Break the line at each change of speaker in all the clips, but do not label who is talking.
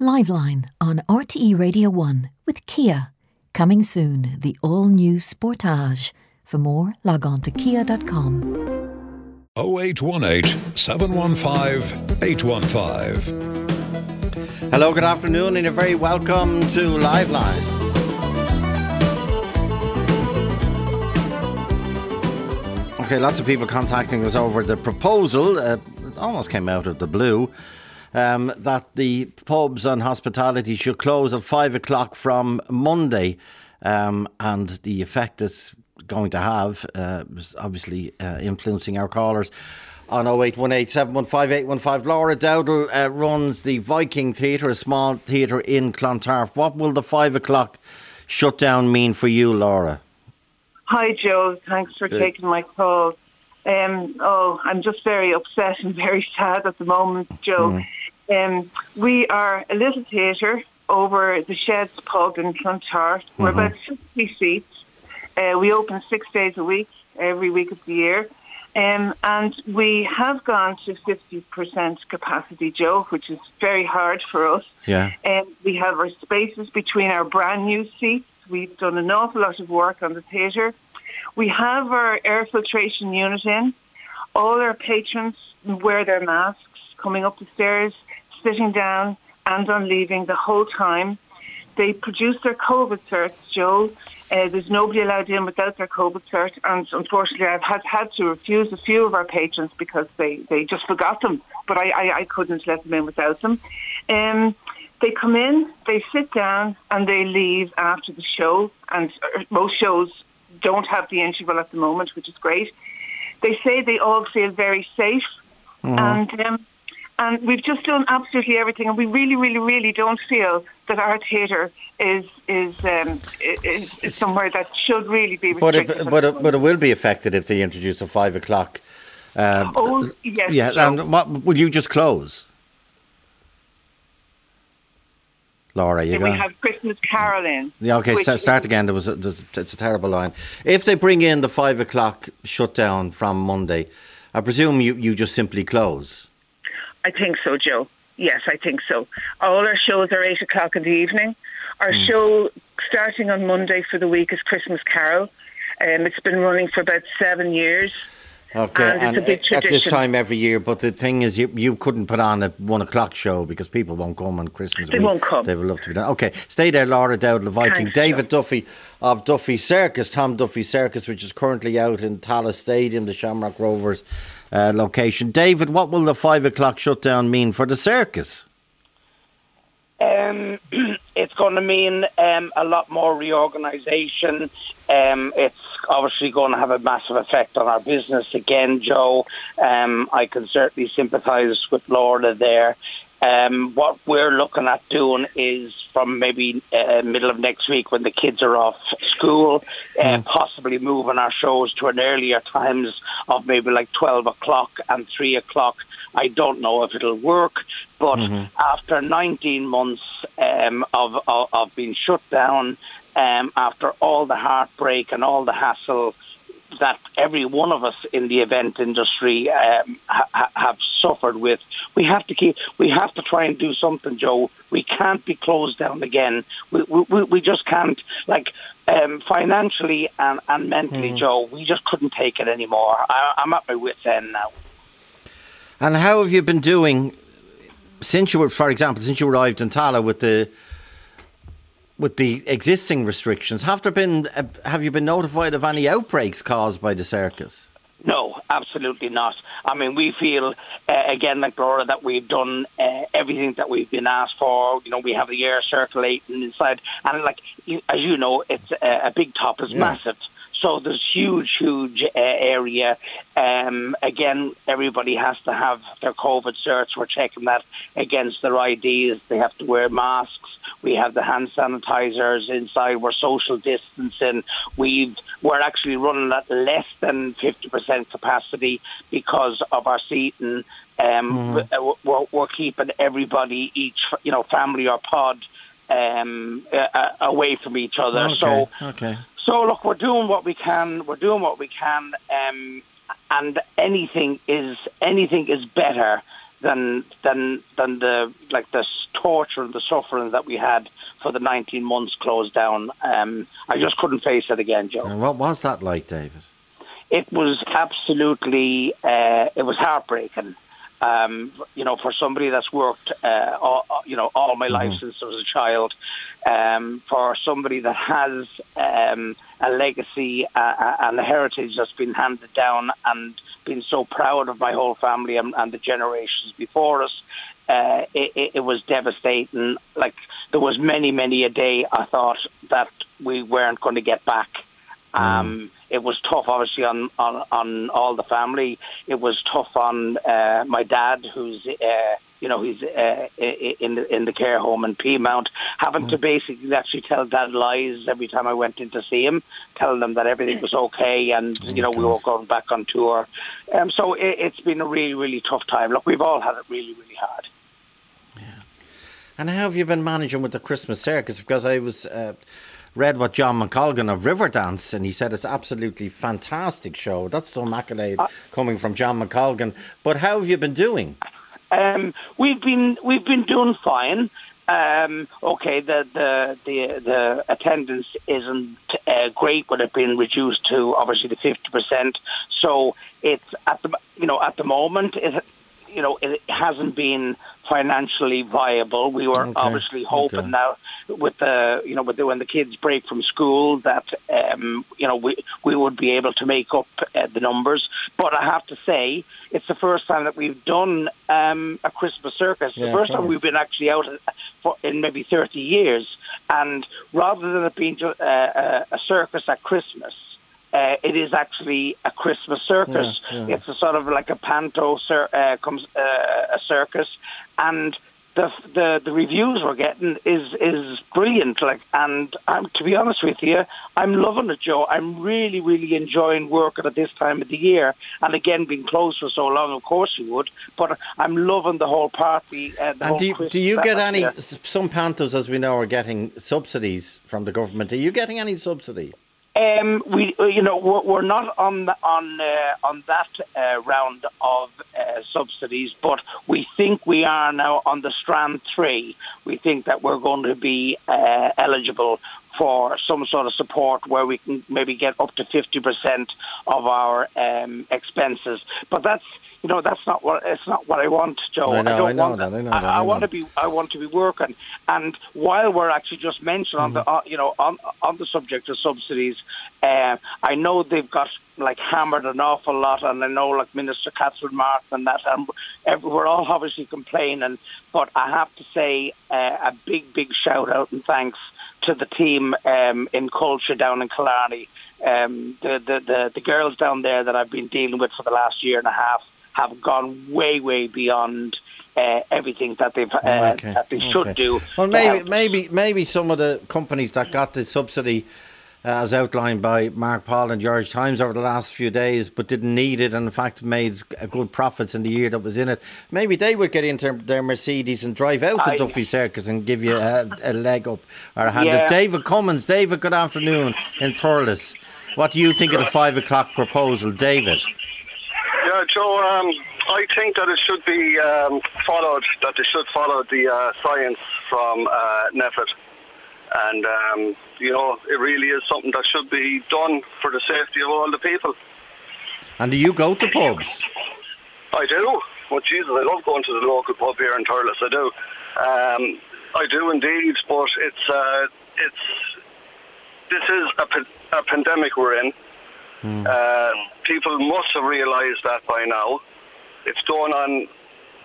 Liveline on RTE Radio 1 with Kia. Coming soon, the all new Sportage. For more, log on to kia.com.
0818 715 815.
Hello, good afternoon, and you're very welcome to Liveline. Okay, lots of people contacting us over the proposal. Uh, it almost came out of the blue um, that the pubs and hospitality should close at five o'clock from Monday, um, and the effect it's going to have uh, is obviously uh, influencing our callers. On 0818 715 815. Laura Dowdall uh, runs the Viking Theatre, a small theatre in Clontarf. What will the five o'clock shutdown mean for you, Laura?
Hi, Joe. Thanks for
Good.
taking my call. Um, oh, I'm just very upset and very sad at the moment, Joe. Um, we are a little theatre over the Sheds pub in Clontarf. We're about 60 seats. Uh, we open six days a week, every week of the year. Um, and we have gone to 50% capacity, Joe, which is very hard for us.
Yeah.
Um, we have our spaces between our brand new seats. We've done an awful lot of work on the theatre. We have our air filtration unit in. All our patrons wear their masks coming up the stairs, sitting down, and on leaving the whole time. They produce their COVID certs, Joe. Uh, there's nobody allowed in without their COVID cert, and unfortunately, I've had, had to refuse a few of our patrons because they, they just forgot them. But I, I, I couldn't let them in without them. Um, they come in, they sit down, and they leave after the show. And uh, most shows don't have the interval at the moment, which is great. They say they all feel very safe, and um, and we've just done absolutely everything, and we really, really, really don't feel that our theatre is is, um, is is somewhere that should really be
But if, but it, but it will be affected if they introduce a five o'clock. Uh,
oh yes,
yeah, and what will you just close? Laura, you
Then we have Christmas Carol in.
Yeah, okay, so start again. There was a, it's a terrible line. If they bring in the five o'clock shutdown from Monday, I presume you, you just simply close.
I think so, Joe. Yes, I think so. All our shows are eight o'clock in the evening. Our
Hmm.
show starting on Monday for the week is Christmas Carol. Um, it's been running for about seven years.
Okay,
And it's a big
at this time every year. But the thing is, you you couldn't put on a one o'clock show because people won't come on Christmas.
They
week.
won't come.
They would love to be done. Okay, stay there, Laura Dowdle, Viking.
Thanks,
David Duffy of Duffy Circus, Tom Duffy Circus, which is currently out in Tallaght Stadium, the Shamrock Rovers uh, location. David, what will the five o'clock shutdown mean for the circus?
Um, it's going to mean um, a lot more reorganisation. Um, it's obviously going to have a massive effect on our business again, Joe. Um, I can certainly sympathise with Laura there. Um, what we're looking at doing is from maybe uh, middle of next week when the kids are off school, uh, possibly moving our shows to an earlier times of maybe like 12 o'clock and 3 o'clock. I don't know if it'll work, but after 19 months um, of, of, of being shut down, um, after all the heartbreak and all the hassle that every one of us in the event industry um, ha- ha- have suffered with. We have to keep. We have to try and do something, Joe. We can't be closed down again. We we, we just can't. Like um, financially and, and mentally, Joe, we just couldn't take it anymore. I, I'm at my wits' end now.
And how have you been doing since you were, for example, since you arrived in Tallaght with the with the existing restrictions? Have there been uh, have you been notified of any outbreaks caused by the circus?
No, absolutely not. I mean, we feel uh, again, like Laura, that we've done uh, everything that we've been asked for. You know, we have the air circulating inside, and like you, as you know, it's a big top is massive. So there's huge, huge uh, area. Um, again, everybody has to have their COVID certs. We're checking that against their IDs. They have to wear masks. We have the hand sanitizers inside. We're social distancing. We've we're actually running at less than fifty percent capacity because of our seating. Um, we're, we're, we're keeping everybody, each you know, family or pod, um, uh, uh, away from each other. So.
okay.
So look, we're doing what we can. We're doing what we can, um, and anything is anything is better than than than the like the torture and the suffering that we had for the 19 months closed down. Um, I just couldn't face it again, Joe.
And what was that like, David?
It was absolutely, uh, it was heartbreaking. Um, you know, for somebody that's worked, uh, all, you know, all my life since I was a child, um, for somebody that has um, a legacy uh, and a heritage that's been handed down, and been so proud of my whole family and, and the generations before us, uh, it, it, was devastating. Like there was many, many a day I thought that we weren't going to get back. Um, it was tough, obviously, on, on, on all the family. It was tough on uh, my dad, who's uh, you know he's uh, in the in the care home in Peamount, having to basically actually tell dad lies every time I went in to see him, telling them that everything was okay, and you know we were going back on tour. Um, so it, it's been a really really tough time. Look, we've all had it really really hard. Yeah.
And how have you been managing with the Christmas circus? Because I was. Uh, read what John McColgan of Riverdance, and he said it's absolutely fantastic show. That's some accolade uh, coming from John McColgan. But how have you been doing?
Um, we've been we've been doing fine. Um, okay, the, the the the attendance isn't uh, great, but it's been reduced to obviously the fifty percent. So it's at the you know at the moment it you know it hasn't been financially viable. We were okay. obviously hoping okay. now with the you know with the, when the kids break from school that um, you know we we would be able to make up uh, the numbers. But I have to say it's the first time that we've done um, a Christmas circus. Yeah, the first time we've been actually out for, in maybe thirty years, and rather than it being uh, a circus at Christmas. Uh, it is actually a Christmas circus. Yeah, yeah. It's a sort of like a panto cir- uh, comes uh, a circus, and the the the reviews we're getting is is brilliant. Like, and I'm to be honest with you, I'm loving it, Joe. I'm really really enjoying working at this time of the year. And again, being closed for so long, of course you would. But I'm loving the whole party. Uh, the
and do you, do you get any? Some pantos, as we know, are getting subsidies from the government. Are you getting any subsidy?
Um, we, uh, you know, we're, not on the, on uh, on that uh, round of uh, subsidies, but we think we are now on the strand three. We think that we're going to be uh, eligible for some sort of support where we can maybe get up to fifty percent of our um, expenses. But that's you know that's not what it's not what I want, Joe.
I know,
I don't
I know
want
that. I know that. I,
I want to be I want to be working. And while we're actually just mentioned mm-hmm. on the mm-hmm. uh, you know on on the subject of subsidies, uh, I know they've got like hammered an awful lot, and I know like Minister Catherine Martin and that, and we're all obviously complaining. But I have to say uh, a big big shout out and thanks to the team um, in culture down in Killarney. Um, the, the, the, the girls down there that I've been dealing with for the last year and a half have gone way, way beyond uh, everything that they've uh, okay. that they should okay. do.
Well, maybe, maybe, maybe some of the companies that got the subsidy. Uh, as outlined by Mark Paul and George Times over the last few days, but didn't need it, and in fact made good profits in the year that was in it. Maybe they would get into their Mercedes and drive out to I, Duffy Circus and give you a, a leg up or a hand yeah. up. David Cummins, David, good afternoon in Thurles. What do you think of the five o'clock proposal, David?
Yeah, Joe. Um, I think that it should be um, followed. That they should follow the uh, science from uh, NPHET, and um, you know, it really is something that should be done for the safety of all the people.
And do you go to pubs?
I do. Well, Jesus, I love going to the local pub here in Thurles. I do. Um, I do indeed, but it's uh, it's this is a, a pandemic we're in. Mm. Uh, people must have realised that by now. It's going on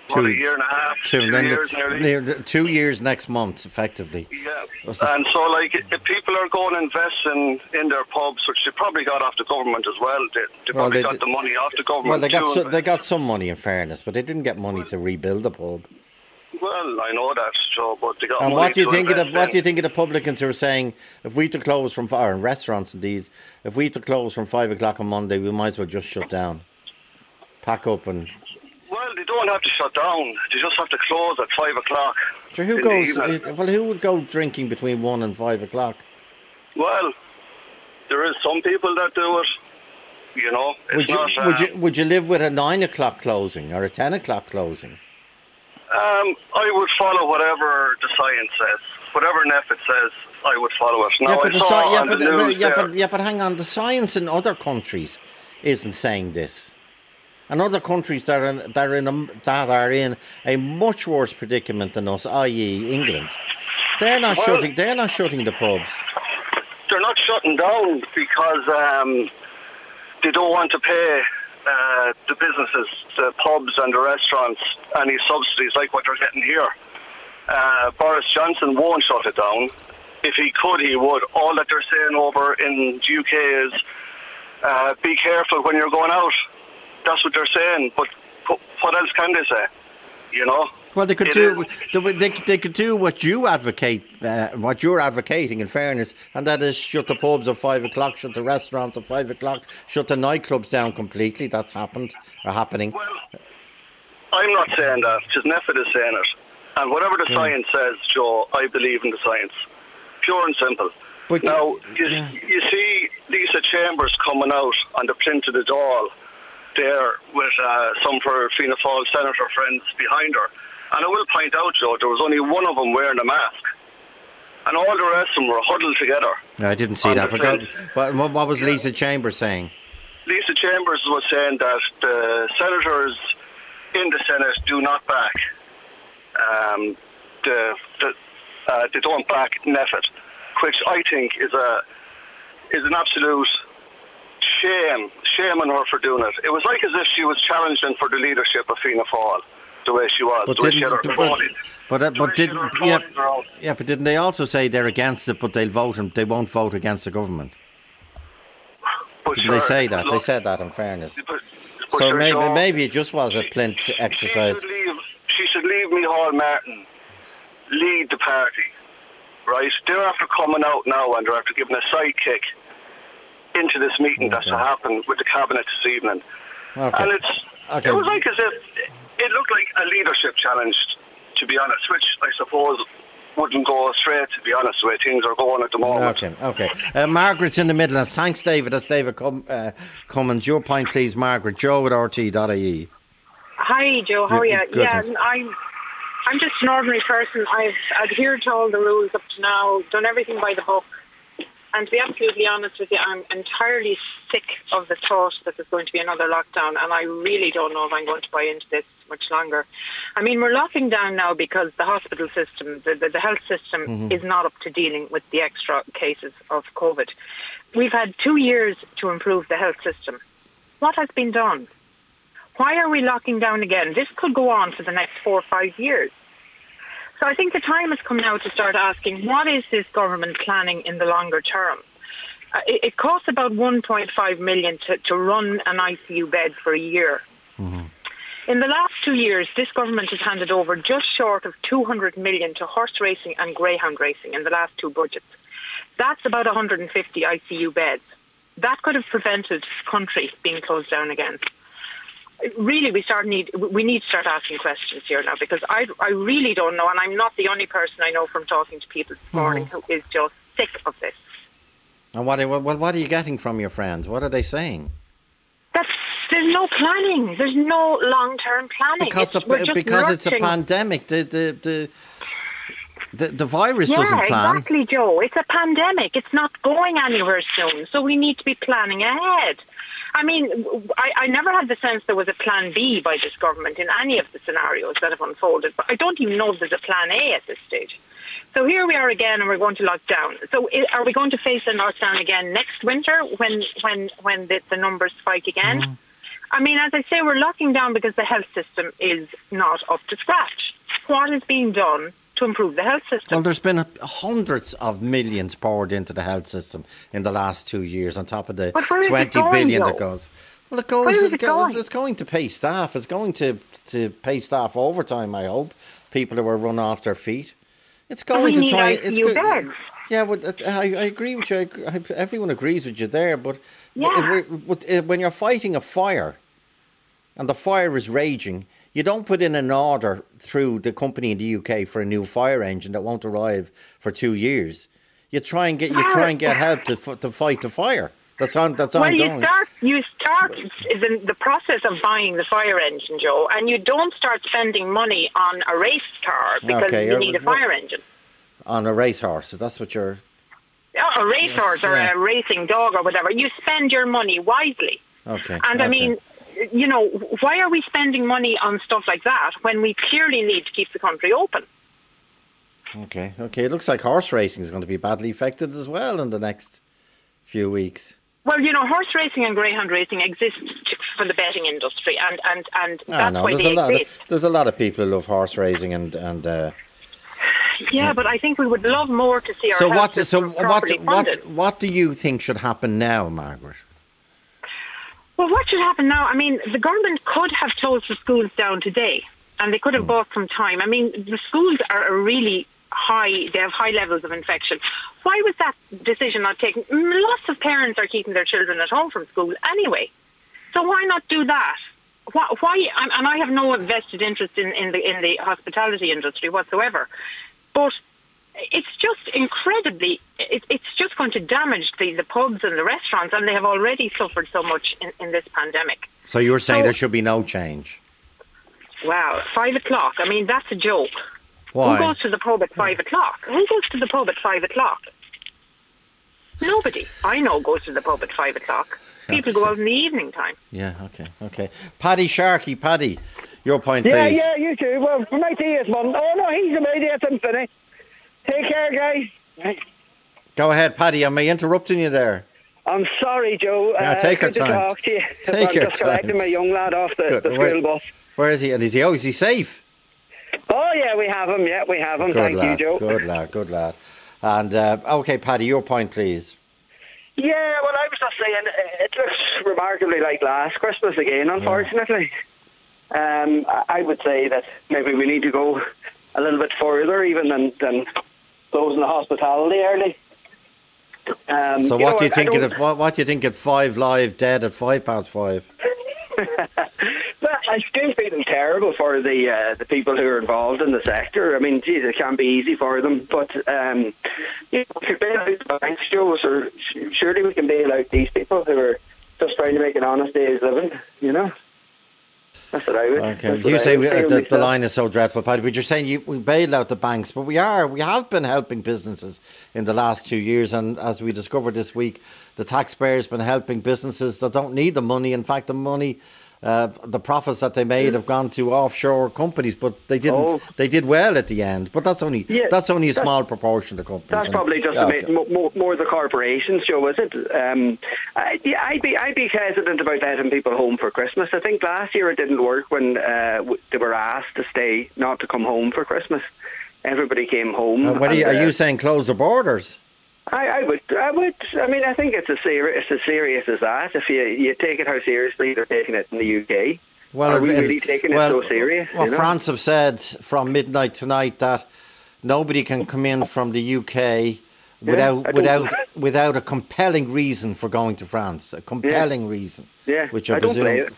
two, a year and a half, two, two years nearly.
Two years next month, effectively.
Yeah. And so, like, if people are going to invest in, in their pubs, which they probably got off the government as well, they, they well, probably they got the money off the government.
Well, they got, so, they got some money, in fairness, but they didn't get money to rebuild the pub.
Well, I know that, Joe, but they got.
And
what
do you think
of
the what do you think of the publicans who are saying if we to close from or in restaurants indeed, if we to close from five o'clock on Monday, we might as well just shut down, pack up and.
Well, they don't have to shut down. They just have to close at five o'clock.
So who goes? Uh, well, who would go drinking between one and five o'clock?
Well, there is some people that do it. You know,
would you,
not,
would you would you live with a nine o'clock closing or a ten o'clock closing?
Um, I would follow whatever the science says. Whatever NPHET says, I would follow it. Now,
yeah, but the sci- yeah, but,
the
uh, yeah, but yeah, but hang on. The science in other countries isn't saying this, and other countries that are in, that are in a, that are in a much worse predicament than us, i.e., England. They're not
Well-
shutting. They're not shutting the pubs.
they're not shutting down because um, they don't want to pay uh, the businesses, the pubs and the restaurants, any subsidies like what they're getting here. Uh, Boris Johnson won't shut it down. If he could, he would. All that they're saying over in the UK is uh, be careful when you're going out. That's what they're saying. But what else can they say? You know?
Well, they could
It
do.
is-
They, they, could do what you advocate, uh, what you're advocating. In fairness, and that is shut the pubs at five o'clock, shut the restaurants at five o'clock, shut the nightclubs down completely. That's happened or happening.
Well, I'm not saying that. Just NPHET is saying it. And whatever the science says, Joe, I believe in the science. Pure and simple.
But-
now, you,
yeah.
you see Lisa Chambers coming out on the plinth of the Dáil there with uh, some for Fianna Fáil senator friends behind her. And I will point out, Joe, there was only one of them wearing a mask. And all the rest of them were huddled together.
No, I didn't see that. But what, what was Lisa Chambers saying?
Lisa Chambers was saying that the senators in the Senate do not back um, the, the uh, they don't back NPHET, which I think is a is an absolute shame shame on her for doing it. It was like as if she was challenging for the leadership of Fianna Fáil, the way she was,
But
the
didn't, but, but, uh, but didn't, yeah, yeah, but didn't they also say they're against it, but they'll vote and they won't vote against the government?
But
Didn't
sure,
they say that? They said that. In fairness,
but- but
so
sure,
maybe
Joe,
maybe it just was a plinth
She
exercise.
should leave. She should leave Micheál Martin lead the party, right? They're after coming out now and they're after giving a sidekick into this meeting that's to happen with the cabinet this evening.
Okay.
And it's
Okay.
it was like as if it looked like a leadership challenge, to be honest, which I suppose wouldn't go straight, to be honest, the way things are going at the moment.
Okay, okay. Uh, Margaret's in the Midlands. Thanks, David. That's David Com- uh, Cummins. Your point, please, Margaret. Joe at RTE.ie.
Hi, Joe. How are you?
Good,
yeah,
thanks.
I'm. I'm just an ordinary person. I've adhered to all the rules up to now, done everything by the book. And to be absolutely honest with you, I'm entirely sick of the thought that there's going to be another lockdown, and I really don't know if I'm going to buy into this much longer. I mean, we're locking down now because the hospital system, the, the, the health system, mm-hmm. is not up to dealing with the extra cases of COVID. We've had two years to improve the health system. What has been done? Why are we locking down again? This could go on for the next four or five years. So I think the time has come now to start asking what is this government planning in the longer term? Uh, it, it costs about 1.5 million to, to run an ICU bed for a year. In the last two years, this government has handed over just short of 200 million to horse racing and greyhound racing in the last two budgets. That's about 150 ICU beds. That could have prevented the country being closed down again really we start need we need to start asking questions here now because I I really don't know and I'm not the only person I know from talking to people this morning mm. who is just sick of this.
And what, well, what are you getting from your friends? What are they saying?
That's there's no planning. There's no long term planning.
Because,
It's-
the,
we're
because it's a pandemic. The, the, the, the, the virus
Yeah,
doesn't plan.
exactly, Joe. It's a pandemic. It's not going anywhere soon, so we need to be planning ahead. I mean, I never had the sense there was a plan B by this government in any of the scenarios that have unfolded, but I don't even know if there's a plan A at this stage. So here we are again, and we're going to lock down. So i- are we going to face a lockdown again next winter when when when the, the numbers spike again?
Mm-hmm.
I mean, as I say, we're locking down because the health system is not up to scratch. What is being done to improve the health system?
Well, there's been hundreds of millions poured into the health system in the last two years, on top of the
But where is it
twenty
going,
billion
though?
that goes. Well, it goes. It
it
go-
going?
It's going to pay staff. It's going to to pay staff overtime. I hope people who are run off their feet. It's going to try. It's
ICU
go-
beds.
Yeah, but uh, I, I agree with you. I everyone agrees with you there. But
Yeah.
but, uh, when you're fighting a fire, and the fire is raging, you don't put in an order through the company in the UK for a new fire engine that won't arrive for two years. You try and get you try and get help to to fight the fire. That's on. That's
Well,
ongoing.
you start you start the, the process of buying the fire engine, Joe, and you don't start spending money on a race car because
Okay,
you
uh,
need a fire engine.
on a racehorse. That's what you're.
A racehorse or
yeah.
a racing dog or whatever. You spend your money wisely.
Okay.
And I mean, you know, why are we spending money on stuff like that when we clearly need to keep the country open?
Okay. Okay. It looks like horse racing is going to be badly affected as well in the next few weeks.
Well, you know, horse racing and greyhound racing exists for the betting industry, and and and
Ah,
that's
no,
why
there's
they
a lot. Of, there's a lot of people who love horse racing and and. Uh,
Yeah, but I think we would love more to see our
so what? So what?
properly
What? What do you think should happen now, Margaret?
Well, what should happen now? I mean, the government could have closed the schools down today, and they could have hmm. bought some time. I mean, the schools are really high; they have high levels of infection. Why was that decision not taken? Lots of parents are keeping their children at home from school anyway, so why not do that? Why? and I have no vested interest in, in the in the hospitality industry whatsoever, but it's just incredibly it, it's just going to damage the, the pubs and the restaurants and they have already suffered so much in, in this pandemic
So you're saying
So-
there should be no change?
wow five o'clock i mean that's a joke
Why?
who goes to the pub at five o'clock who goes to the pub at five o'clock nobody i know goes to the pub at five o'clock people go out in the evening time
Yeah. Okay. Okay. Paddy Sharkey, Paddy, your point,
Yeah,
please.
yeah, yeah, you too. Well, for my tea is one. Oh no, he's immediate and Finney. Take care, guys.
Go ahead, Paddy. Am I interrupting you there?
I'm sorry, Joe.
Yeah,
uh,
take your time.
To talk to you.
Take
I'm
your
just collecting
time.
my young lad off the,
Good.
the
Where-
school bus.
Where is he? And is he? Oh, is he safe?
Oh yeah, we have him. Yeah, we have him.
Good
Thank
lad.
you, Joe.
Good lad. Good lad. And uh, okay, Paddy, your point, please.
Yeah, well, I was just saying, uh, it looks remarkably like last Christmas again, unfortunately. Um, I- I would say that maybe we need to go a little bit further even than, than closing the hospitality early. Um,
So, what do you think of the, what, what do you think at five live dead at five past five?
Well, I still feel terrible for the uh, the people who are involved in the sector. I mean, geez, it can't be easy for them, but um, you know, if you bail out the banks, Joe, or surely we can bail out these people who are just trying to make an honest day's living. You know, that's what I would.
Okay, you say we, uh, the, the line is so dreadful, Paddy, but you're saying you, we bailed out the banks, but we are, we have been helping businesses in the last two years, and as we discovered this week, the taxpayers been helping businesses that don't need the money. In fact, the money. Uh, the profits that they made have gone to offshore companies, but they didn't.
Oh.
They did well at the end, but that's only
Yeah,
that's only a
that's-
small proportion of the companies.
That's
and-
probably just
yeah,
a bit
okay.
more, more the corporations, Joe, is it? Um, I, yeah, I'd be I'd be hesitant about letting people home for Christmas. I think last year it didn't work when uh, they were asked to stay, not to come home for Christmas. Everybody came home.
Uh, what are you, are
uh,
you saying? Close the borders?
I, I would, I would. I mean, I think it's as serious it's as serious as that. If you you take it how seriously they're taking it in the UK.
Well,
are we
if-
really taking
well,
it so serious?
Well,
you know?
France have said from midnight tonight that nobody can come in from the UK without
don't-
without without a compelling reason for going to France. A compelling reason.
Yeah,
which I,
I don't
presume.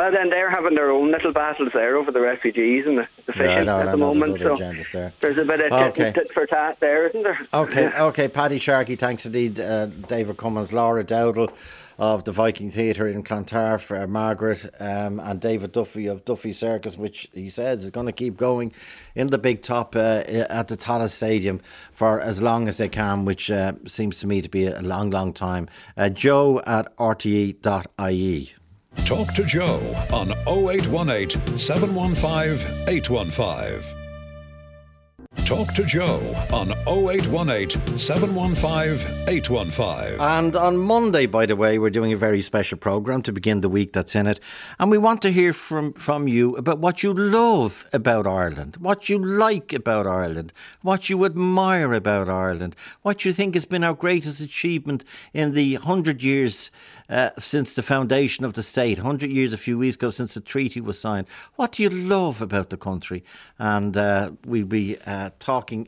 Well, then they're having their own little battles there over the refugees and the,
I
fishing at
I
the moment.
there's
So
there.
there's a bit of
Okay.
tit, for tat there, isn't there?
Okay, okay, Paddy Sharkey, thanks indeed, uh, David Cummins, Laura Dowdle of the Viking Theatre in Clontarf, uh, Margaret, um, and David Duffy of Duffy Circus, which he says is going to keep going in the big top uh, at the Tallaght Stadium for as long as they can, which uh, seems to me to be a long, long time. Uh, Joe at rte.ie.
Talk to Joe on 0818 715 815. Talk to Joe on 0818 715 815.
And on Monday, by the way, we're doing a very special program to begin the week that's in it. And we want to hear from, from you about what you love about Ireland, what you like about Ireland, what you admire about Ireland, what you think has been our greatest achievement in the 100 years uh, since the foundation of the state, 100 years a few weeks ago since the treaty was signed. What do you love about the country? And uh, we'll be uh, uh, talking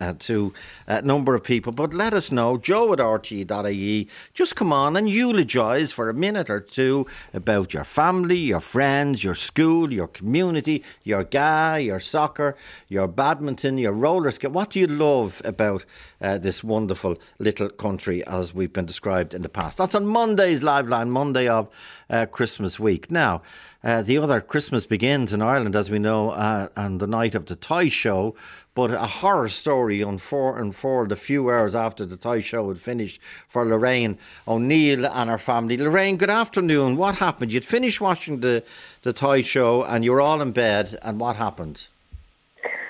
uh, uh, to a number of people. But let us know, joe at rte.ie. Just come on and eulogise for a minute or two about your family, your friends, your school, your community, your guy, your soccer, your badminton, your roller skate. What do you love about uh, this wonderful little country as we've been described in the past? That's on Monday's Live Line, Monday of uh, Christmas week. Now, uh, the other Christmas begins in Ireland, as we know, uh, on the night of the Toy Show. But a horror story unfolded a few hours after the Toy Show had finished for Lorraine O'Neill and her family. Lorraine, good afternoon. What happened? You'd finished watching the, the Toy Show and you were all in bed, and what happened?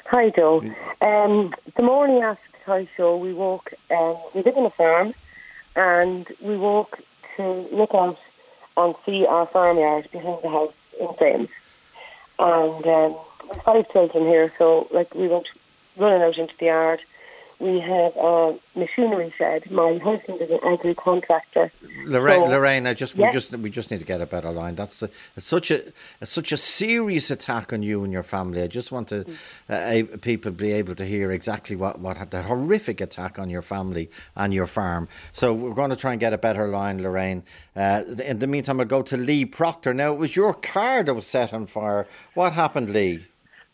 Hi, Joe. Um, the morning after the Toy Show, we walk, um, we live in a farm, and we walk to look out and see our farmyard behind the house in flames. And um, five children here, so like we went running out into the yard. We have a machinery shed. My husband is an agri contractor.
Lorraine, so, Lorraine, I just yeah. we just we just need to get a better line. That's a, such a, a, such a serious attack on you and your family. I just want to uh, people be able to hear exactly what what the horrific attack on your family and your farm. So we're going to try and get a better line, Lorraine. Uh, in the meantime, I'll go to Lee Proctor. Now it was your car that was set on fire. What happened, Lee?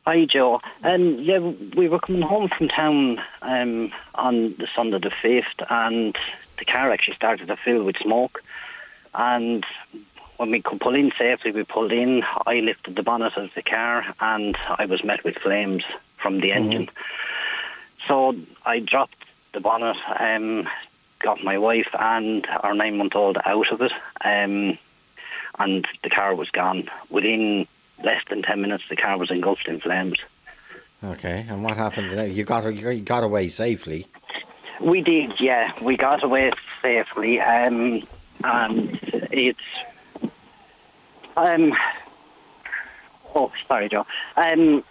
Hi, Joe. And um, yeah, we were coming home from town um, on the Sunday the fifth, and the car actually started to fill with smoke. And when we could pull in safely, we pulled in. I lifted the bonnet of the car, and I was met with flames from the mm-hmm. engine. So I dropped the bonnet, um, got my wife and our nine-month-old out of it, um, and the car was gone within less than 10 minutes, the car was engulfed in flames.
Okay, and what happened? You got you got away safely.
We did, yeah. We got away safely, um, and it's um. Oh, sorry, Joe. Um,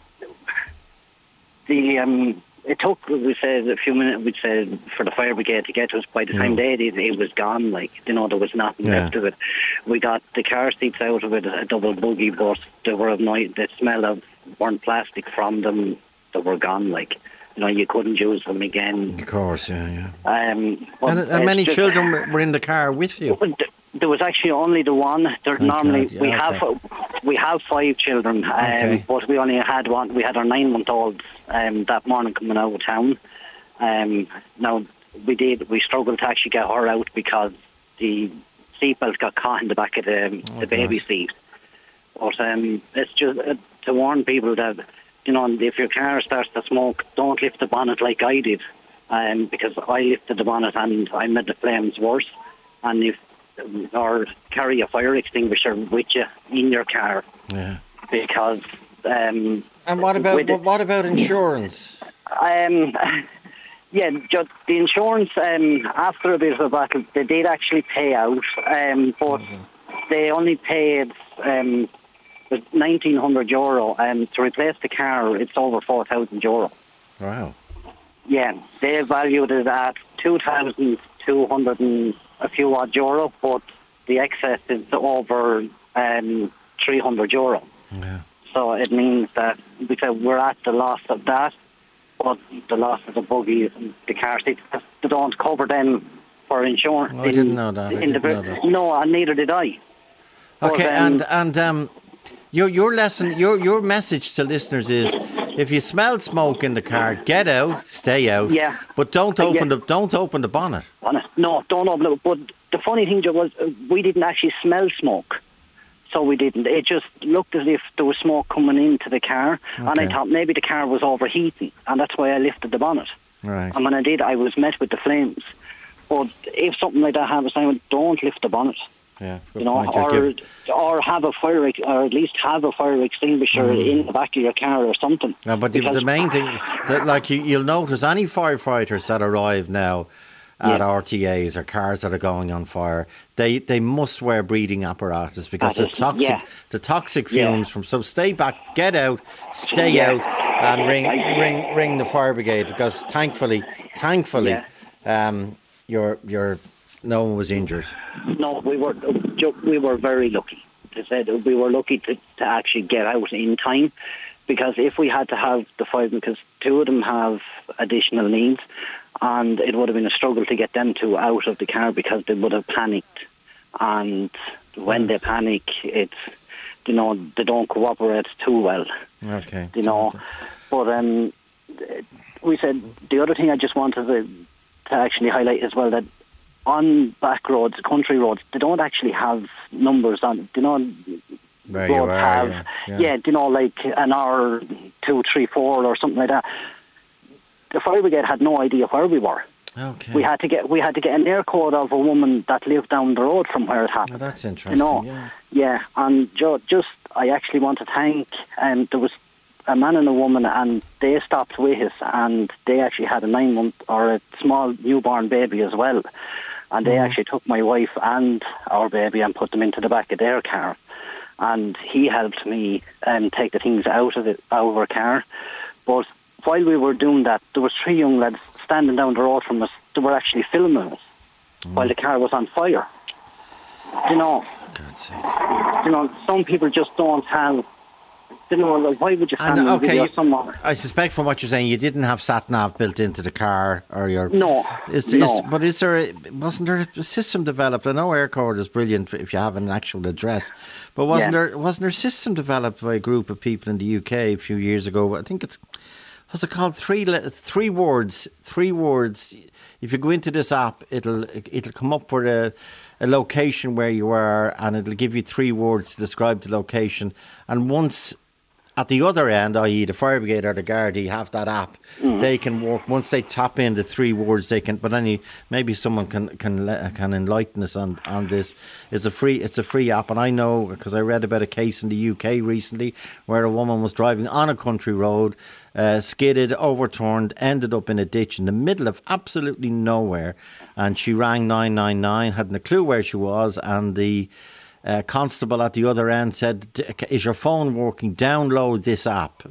the um, it took we said a few minutes. We said for the fire brigade to get to us. By the time they did, it was gone. Like you know, there was nothing yeah. left of it. We got the car seats out of it, a double buggy, but they were annoyed. The smell of burnt plastic from them, they were gone. Like you know, you couldn't use them again.
Of course, yeah,
yeah. Um,
and, and many just, children were in the car with you.
There was actually only the one. There's normally yeah, we okay. have we have five children, um, okay. but we only had one. We had our nine month old um, that morning coming out of town. Um, now we did we struggled to actually get her out because the seatbelt got caught in the back of the, oh, the baby gosh. seat. But um, it's just uh, to warn people that you know if your car starts to smoke, don't lift the bonnet like I did, um, because I lifted the bonnet and I made the flames worse. And if or carry a fire extinguisher with you in your car.
Yeah.
Because. Um,
and what about it, what about insurance?
Um, yeah, just the insurance. Um, after a bit of a battle, they did actually pay out, um, but mm-hmm. they only paid um, nineteen hundred euro. And um, to replace the car, it's over four thousand euro.
Wow.
Yeah, they valued it at two thousand two hundred and a few odd euro, but the excess is over um, 300 euro.
Yeah.
So it means that because we're at the loss of that, but the loss of the buggy, the car seats, they don't cover them for insurance.
Oh, I didn't know that. I didn't know that.
No, and neither did I.
Okay, but, um, and and um, your your lesson, your your message to listeners is if you smell smoke in the car, get out, stay out.
Yeah.
But don't open yeah. the don't open the bonnet.
Bonnet. No, don't open it. But the funny thing was, uh, we didn't actually smell smoke. So we didn't. It just looked as if there was smoke coming into the car, okay. and I thought maybe the car was overheating, and that's why I lifted the bonnet.
Right.
And when I did, I was met with the flames. But if something like that happens, I would don't lift the bonnet.
Yeah,
you know, or or have a fire, or at least have a fire extinguisher mm. in the back of your car or something.
Yeah, but the, the main thing that, like you, you'll notice, any firefighters that arrive now at yeah. RTAs or cars that are going on fire, they they must wear breathing apparatus because the toxic yeah. the toxic fumes yeah. from so stay back, get out, stay out, and ring ring ring the fire brigade because thankfully thankfully um, your your no one was injured.
No, we were we were very lucky. Say we were lucky to, to actually get out in time. because if we had to have the five, because two of them have additional needs, and it would have been a struggle to get them two out of the car because they would have panicked, and when they panic, it's you know they don't cooperate too well.
Okay.
You know, but um, we said the other thing I just wanted to, to actually highlight as well that on back roads, country roads, they don't actually have numbers on. You know,
Where you
roads
are,
have
yeah, yeah.
yeah, you know, like an hour two, three, four, or something like that. The fire brigade had no idea where we were.
Okay.
We had to get we had to get an Eircode of a woman that lived down the road from where it
Oh,
happened.
that's
You
interesting.
know,
yeah.
yeah, and ju- just I actually want to thank. Um, there was a man and a woman, and they stopped with us, and they actually had a nine month or a small newborn baby as well, and they actually took my wife and our baby and put them into the back of their car, and he helped me um, take the things out of the, out of our car, but while we were doing that, there was three young lads standing down the road from us. They were actually filming us while the car was on fire. You know, you know, some people just don't have. You know, like why would you stand
And, okay, you-? I suspect from what you're saying, you didn't have sat nav built into the car, or your
No,
Is there,
no.
is- but is there? A, wasn't there a system developed? I know Eircode is brilliant if you have an actual address, but wasn't
Yeah.
there? Wasn't there a system developed by a group of people in the UK a few years ago? I think it's what's it called? Three three words. Three words. If you go into this app, it'll it'll come up with a a location where you are, and it'll give you three words to describe the location. And once at the other end, i.e., the fire brigade or the Gardaí have that app. They can work once they tap in the three words. They can, but any maybe someone can can can enlighten us on on this. It's a free it's a free app, and I know because I read about a case in the UK recently where a woman was driving on a country road, uh, skidded, overturned, ended up in a ditch in the middle of absolutely nowhere, and she rang nine nine nine, hadn't a clue where she was, and the uh, constable at the other end said, "Is your phone working? Download this app."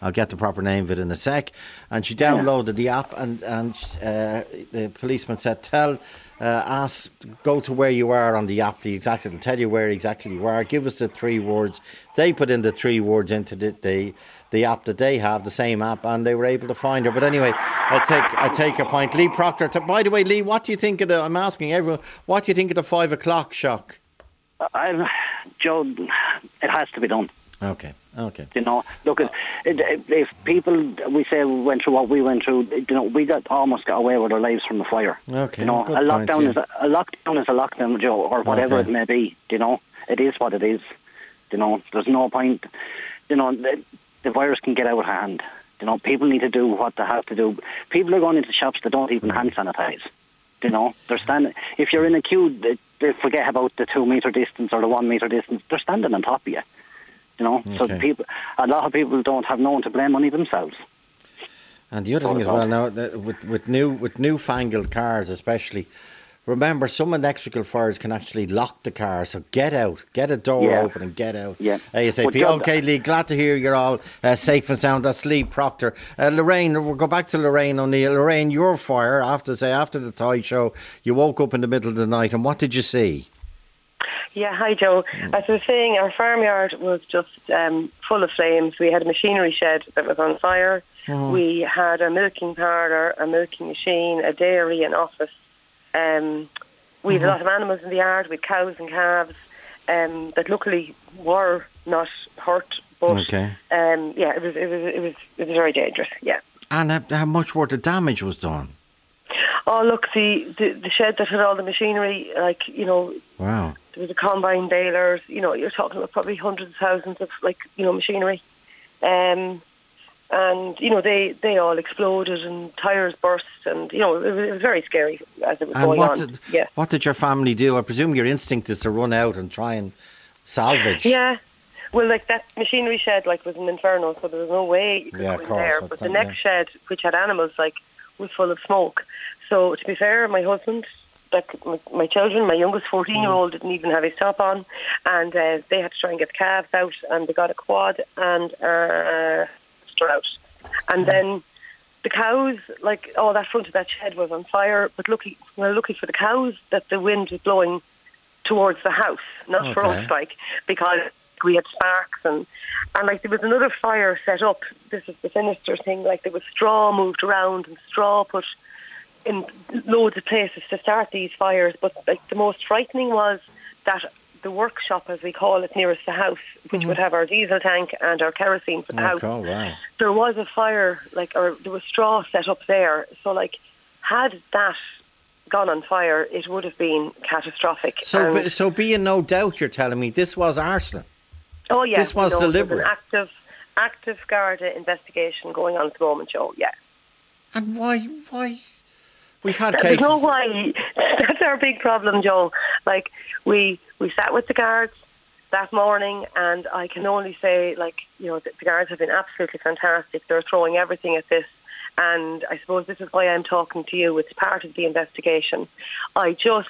I'll get the proper name of it in a sec. And she downloaded the app, and and uh, the policeman said, "Tell, uh, ask, go to where you are on the app. The exact, it'll tell you where exactly you are. Give us the three words." They put in the three words into the the, the app that they have, the same app, and they were able to find her. But anyway, I take I take a point. Lee Proctor. t- By the way, Lee, what do you think of the? I'm asking everyone. What do you think of the five o'clock shock?
I, Joe, it has to be done.
Okay. Okay.
You know, look, it, if people we say went through what we went through, you know, we got almost got away with our lives from the fire.
Okay,
You know, a
point,
lockdown
yeah.
is a, a lockdown is a lockdown, Joe, or whatever
Okay.
it may be. You know, it is what it is. You know, there's no point. You know, the, the virus can get out of hand. You know, people need to do what they have to do. People are going into shops that don't even mm. hand sanitize. You know, they're standing. If you're in a queue, they, they forget about the two meter distance or the one meter distance. They're standing on top of you. You know, so people, a lot of people don't have no one to blame, only themselves.
And the other thing as well now that with with new with newfangled cars especially, remember some electrical fires can actually lock the car. So get out, get a door
Yeah.
open and get out.
Yeah.
ASAP.
But John-
okay, Lee. Glad to hear you're all uh, safe and sound. That's Lee Proctor. Uh, Lorraine, we'll go back to Lorraine O'Neill. Lorraine, your fire after say after the toy show, you woke up in the middle of the night and what did you see?
Yeah, hi Joe.
Mm.
As I was saying, our farmyard was just um, full of flames. We had a machinery shed that was on fire.
Mm-hmm.
We had a milking parlour, a milking machine, a dairy, an office. Um, we
Mm-hmm.
had a lot of animals in the yard with cows and calves um, that luckily were not hurt. But
Okay.
um, yeah, it was it was it was it was very dangerous. Yeah.
And how, how much worth of damage was done?
Oh look, the, the the shed that had all the machinery, like you know,
Wow.
there was a combine balers. You know, you're talking about probably hundreds of thousands of like you know machinery, um, and you know they they all exploded and tires burst and you know it was, it was very scary as it was
And
going
what
on.
did
yeah,
what did your family do? I presume your instinct is to run out and try and salvage.
yeah. Well, like that machinery shed, like was an inferno, so there was no way you could
Yeah,
go in there. But the next shed, which had animals, like was full of smoke. So to be fair, my husband, like my, my children, my youngest fourteen-year-old didn't even have his top on, and uh, they had to try and get the calves out, and they got a quad and uh, out, and then the cows, like all that front of that shed was on fire. But lucky, well, lucky for the cows that the wind was blowing towards the house, not for
Okay.
us, like because we had sparks and and like there was another fire set up. This is the sinister thing. Like there was straw moved around and straw put in loads of places to start these fires. But like the most frightening was that the workshop, as we call it, nearest the house, which mm-hmm. would have our diesel tank and our kerosene for the oh, house.
Oh, right.
There was a fire, like, or there was straw set up there. So, like, had that gone on fire, it would have been catastrophic.
So, be- so be in no doubt, you're telling me this was arson.
oh yeah,
this was deliberate.
An active, active Garda investigation going on at the moment, Joe. Yeah.
And why? Why? We've had
There's
cases.
no why. That's our big problem, Joe. Like we we sat with the guards that morning, and I can only say, like you know, the, the guards have been absolutely fantastic. They're throwing everything at this, and I suppose this is why I'm talking to you. It's part of the investigation. I just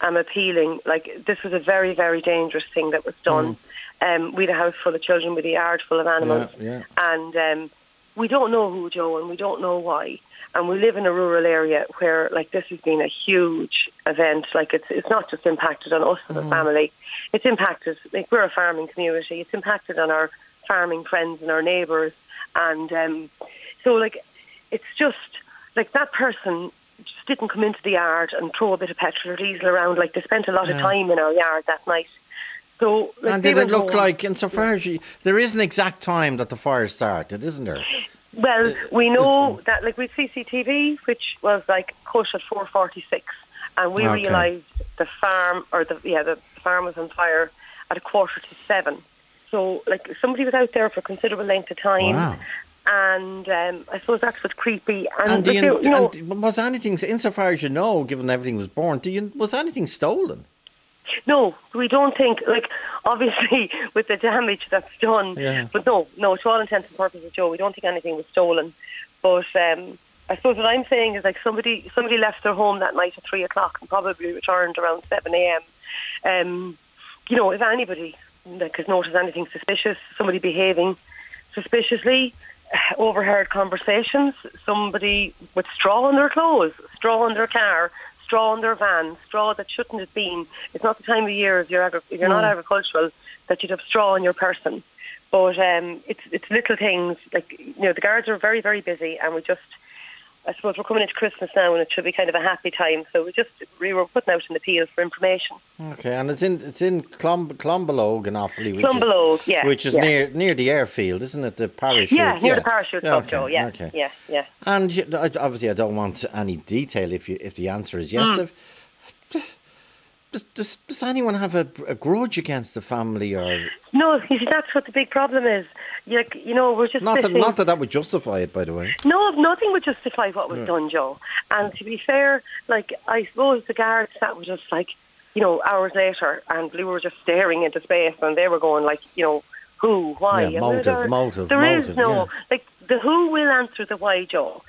am appealing. Like this was a very very dangerous thing that was done. Um, we had a house full of children with a yard full of animals,
Mm. Yeah,
and um, we don't know who, Joe, and we don't know why. And we live in a rural area where, like, this has been a huge event. Like, it's it's not just impacted on us as a family; it's impacted. Like, we're a farming community. It's impacted on our farming friends and our neighbours. And um, so, like, it's just like that person just didn't come into the yard and throw a bit of petrol or diesel around. Like, they spent a lot of time in our yard that night. So, like,
and did it look like, insofar as you, there is an exact time that the fire started, isn't there?
Well, we know that like with CCTV, which was like cut at four forty six, and we
Okay.
realised the farm or the yeah the farm was on fire at a quarter to seven. So like somebody was out there for a considerable length of time,
Wow.
and um, I suppose that's what's creepy. And,
And, you,
you know,
and was anything, insofar as you know, given everything was born, do you, was anything stolen?
No, we don't think like obviously with the damage that's done.
Yeah.
But no, no, to all intents and purposes, Joe, we don't think anything was stolen. But um, I suppose what I'm saying is like somebody somebody left their home that night at three o'clock and probably returned around seven a.m. Um, you know, if anybody like has noticed anything suspicious, somebody behaving suspiciously, overheard conversations, somebody with straw in their clothes, straw in their car, straw in their van, straw that shouldn't have been. It's not the time of year if you're agri- if you're not
Mm.
agricultural that you'd have straw in your person. But um, it's it's little things like you know the guards are very very busy, and we just I suppose we're coming into Christmas now, and it should be kind of a happy time. So we just we were putting out an appeal for information.
Okay, and it's in it's in Clom, Clonbullogue in Offaly, which
Clonbullogue,
is,
yeah,
which is
yeah.
near near the airfield, isn't it? The parachute.
yeah, near the parachute
Yeah, okay.
Yeah,
Okay.
yeah, yeah.
And you- obviously, I don't want any detail. If you if the answer is yes,
Mm.
if, does, does does anyone have a, a grudge against the family or
No, you see, that's what the big problem is. Like, you know, we're just
not that not that that would justify it, by the way.
No, nothing would justify what was
Yeah.
done, Joe. And to be fair, like I suppose the guards that with just like, you know, hours later, and we were just staring into space, and they were going like, you know, who, why?
Yeah,
And
motive,
there-
motive,
There is
motive,
no
yeah.
like the who will answer the why, Joe.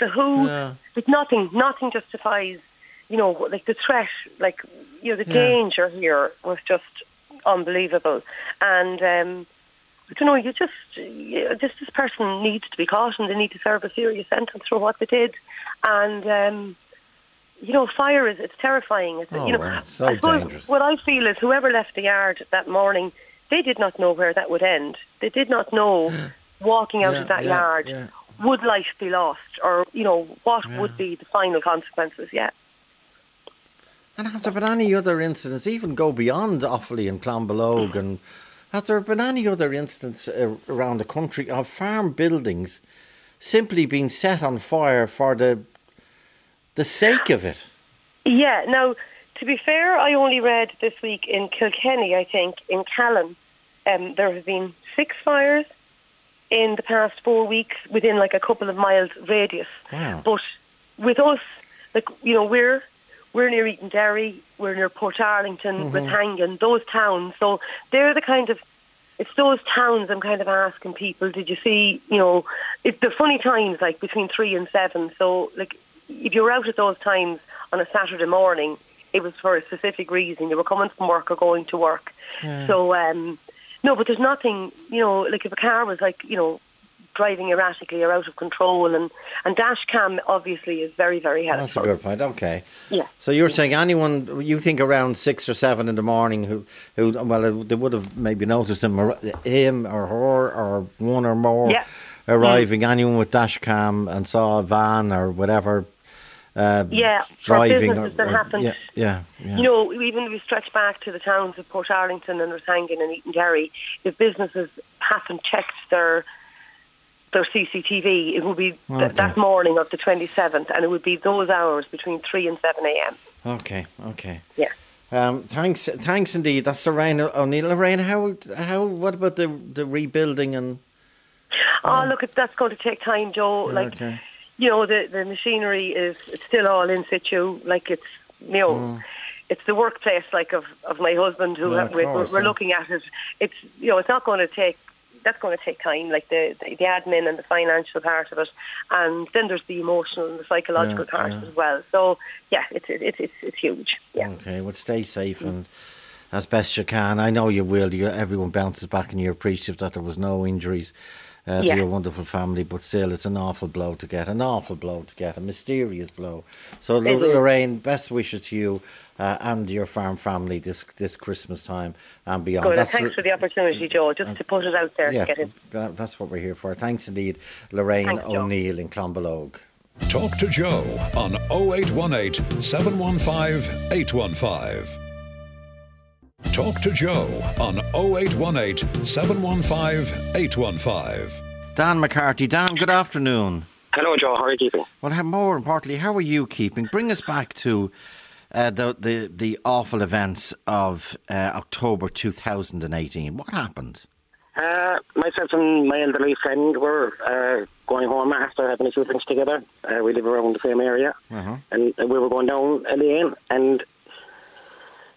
The who,
Yeah.
like nothing, nothing justifies, you know, like the threat, like you know, the danger here was just unbelievable, and. um you know, you just, you, just this person needs to be caught and they need to serve a serious sentence for what they did. And, um, you know, fire is, it's terrifying. It's,
Oh,
you know,
well, it's so dangerous.
What I feel is whoever left the yard that morning, they did not know where that would end. They did not know walking out
Yeah,
of that
yeah,
yard,
yeah.
would life be lost or, you know, what would be the final consequences, yeah.
And have there been any other incidents, even go beyond Offaly and Clonbullogue, and have there been any other uh, around the country of farm buildings simply being set on fire for the the sake of it?
Yeah. Now, to be fair, I only read this week in Kilkenny. I think in Callan, um, there have been six fires in the past four weeks within like a couple of miles radius.
Wow.
But with us, like you know, we're we're near Edenderry, we're near Portarlington,
Mhm.
Rathangan, those towns. So they're the kind of it's those towns I'm kind of asking people, did you see, you know, it's the funny times like between three and seven. So like if you were out at those times on a Saturday morning, it was for a specific reason. You were coming from work or going to work.
Yeah.
So um no, but there's nothing, you know, like if a car was like, you know, driving erratically or out of control. And, and dash cam obviously is very, very helpful.
That's a good point. Okay.
Yeah.
So you're saying anyone you think around six or seven in the morning who, who well, they would have maybe noticed him, or, him or her or one or more
Yeah.
arriving. Anyone with dash cam and saw a van or whatever. Uh,
Yeah,
driving
businesses that happened.
Yeah, yeah, yeah.
You know, even if we stretch back to the towns of Portarlington and Rathangan and Edenderry, if businesses haven't checked their their CCTV, it would be th- that morning of the 27th, and it would be those hours between 3 and 7 a.m.
Okay, okay.
Yeah.
Um, thanks, thanks indeed. That's Lorraine O'Neill. Lorraine, how, how, what about the the rebuilding and?
Oh, look, that's going to take time, Joe. Like,
okay.
you know, the the machinery is it's still all in situ. Like it's you know,
Mm.
it's the workplace like of of my husband who
Yeah,
we're,
course,
we're
yeah.
looking at it. It's you know, it's not going to take. That's going to take time, like the, the the admin and the financial part of it, and then there's the emotional and the psychological
Yeah,
part
yeah.
as well. So yeah, it's it's it's it's huge. Yeah.
Okay, well, stay safe and as best you can. I know you will. You, everyone bounces back and you're appreciative that there was no injuries uh, to
Yeah.
your wonderful family, but still, it's an awful blow to get. An awful blow to get. A mysterious blow. So,
It
Lo-
is.
Lorraine, best wishes to you uh, and your farm family this this Christmas time and beyond.
Good.
That's
thanks for the opportunity, Joe, just to put it out there
yeah,
get in.
that, that's what we're here for. Thanks indeed, Lorraine
Thanks,
O'Neill in Clonbullogue.
Talk to Joe on 0818 715 815. Talk to Joe on 0818 715 815.
Dan McCarthy. Dan, good afternoon.
Hello, Joe. How are you keeping?
Well, how, more importantly, how are you keeping? Bring us back to uh, the, the the awful events of uh, October 2018. What happened?
Uh, myself and my elderly friend were uh, going home after having a few drinks together. Uh, we live around the same area,
Uh-huh.
and we were going down a lane, and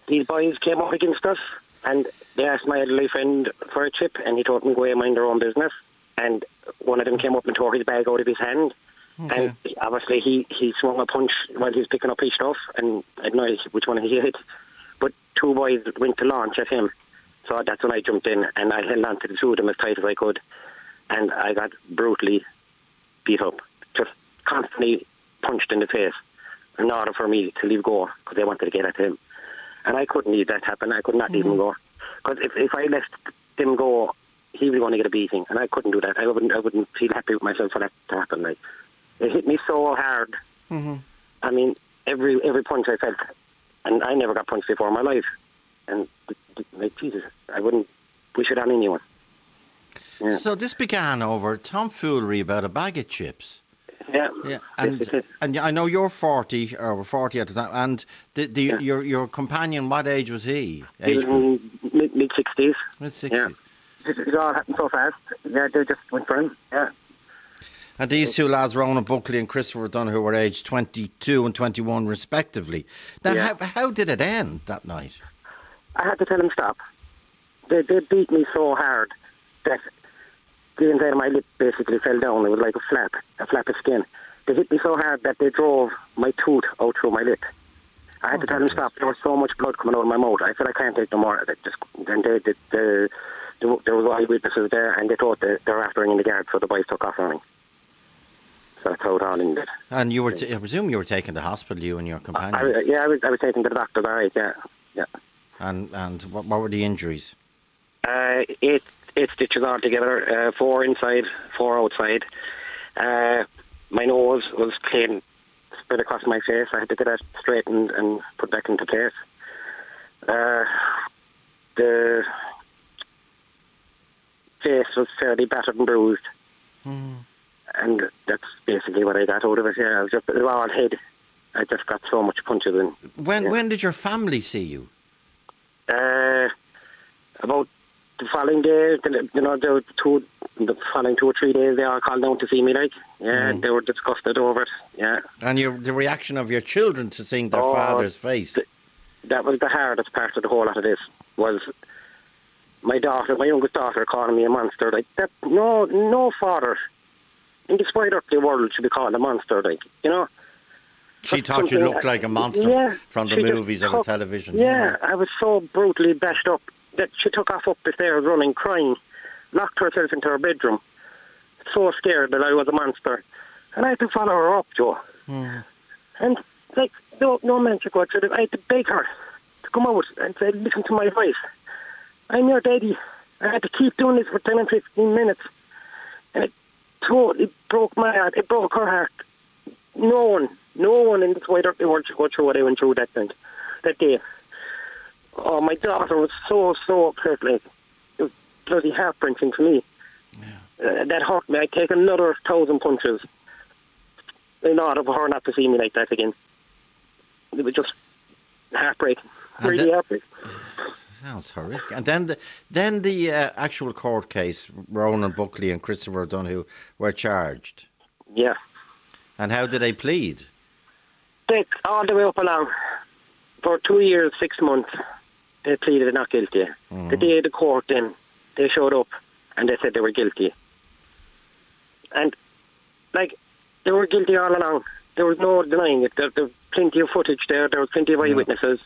these boys came up against us, and they asked my elderly friend for a chip, and he told them to go away and mind their own business. And one of them came up and tore his bag out of his hand.
Okay.
And obviously he, he swung a punch while he was picking up his stuff, and I don't know which one he hit. But two boys went to launch at him. So that's when I jumped in, and I held on to the two of them as tight as I could. And I got brutally beat up, just constantly punched in the face in order for me to leave go because they wanted to get at him. And I couldn't leave that happen. I could not leave him mm-hmm. go. Because if, if I left him go, he was going to get a beating, and I couldn't do that. I wouldn't, I wouldn't feel happy with myself for that to happen. Like it hit me so hard. Mm-hmm. I mean, every every punch I felt, and I never got punched before in my life. And like Jesus, I wouldn't wish it on anyone. Yeah.
So this began over tomfoolery about a bag of chips.
Yeah.
Yeah, and and I know you're forty or forty at the time, and the, the your your companion, what age was he?
He was in mid mid sixties.
Mid
Yeah.
sixties.
It, it all happened so fast. Yeah, they just went for him. Yeah.
And these two lads, Ronan Buckley and Christopher Dunn, who were aged 22 and 21 respectively. Now,
Yeah.
how, how did it end that night?
I had to tell him stop. They they beat me so hard that the inside of my lip basically fell down. It was like a flap, a flap of skin. They hit me so hard that they drove my tooth out through my lip. I had to tell them stop. There was so much blood coming out of my mouth. I said I can't take no more. They just then they, they, they, there was eyewitnesses there, and they thought they, they were after ringing the guard, so the boys took off running. So how it all ended.
And you were, t- I presume you were taken to hospital, you and your companion.
I, yeah, I was, I was taken to the doctor. All right, yeah, yeah.
and and what, what were the injuries?
Uh, eight eight stitches altogether, uh, four inside, four outside. Uh, my nose was clean, spread across my face. I had to get that straightened and put back into place. Uh, the face was fairly battered and bruised, and that's basically what I got out of it. Yeah, I was just was all head. I just got so much punches in.
When
Yeah.
when did your family see you?
Uh, about the following day, the, you know, the two, the following two or three days, they all called down to see me. Like, yeah,
Mm.
they were disgusted over it. Yeah,
And your the reaction of your children to seeing their
Oh,
father's face?
that was the hardest part of the whole lot of this. Was my daughter, my youngest daughter, calling me a monster. Like that, no, no father in this wide earthly world should be called a monster. Like, you know.
She thought you looked like a monster
Yeah,
from the movies or the television.
Yeah, I was so brutally bashed up that she took off up the stairs running, crying, locked herself into her bedroom, so scared that I was a monster. And I had to follow her up, Joe. Hmm. And, like, no, no man should go through. I had to beg her to come out and say, listen to my voice. I'm your daddy. I had to keep doing this for 10 and 15 minutes. And it totally broke my heart. It broke her heart. No one, no one in this wide earthly world should go through what I went through that night, that day. Oh, my daughter was so, so upset. Like, it was bloody heartbreaking to me. Uh, that hurt me. I'd take another thousand punches in order for her not to see me like that again. It was just heartbreaking.
And
Really
the-
heartbreaking.
Sounds horrific. And then the then the uh, actual court case, Ronan Buckley and Christopher O'Donoghue were charged.
Yeah.
And how did they plead?
They, all the way up along, for two years, six months, they pleaded not guilty. The day of the court, then, they showed up and they said they were guilty. And, like, they were guilty all along. There was no denying it. There, there was plenty of footage there. There was plenty of eyewitnesses.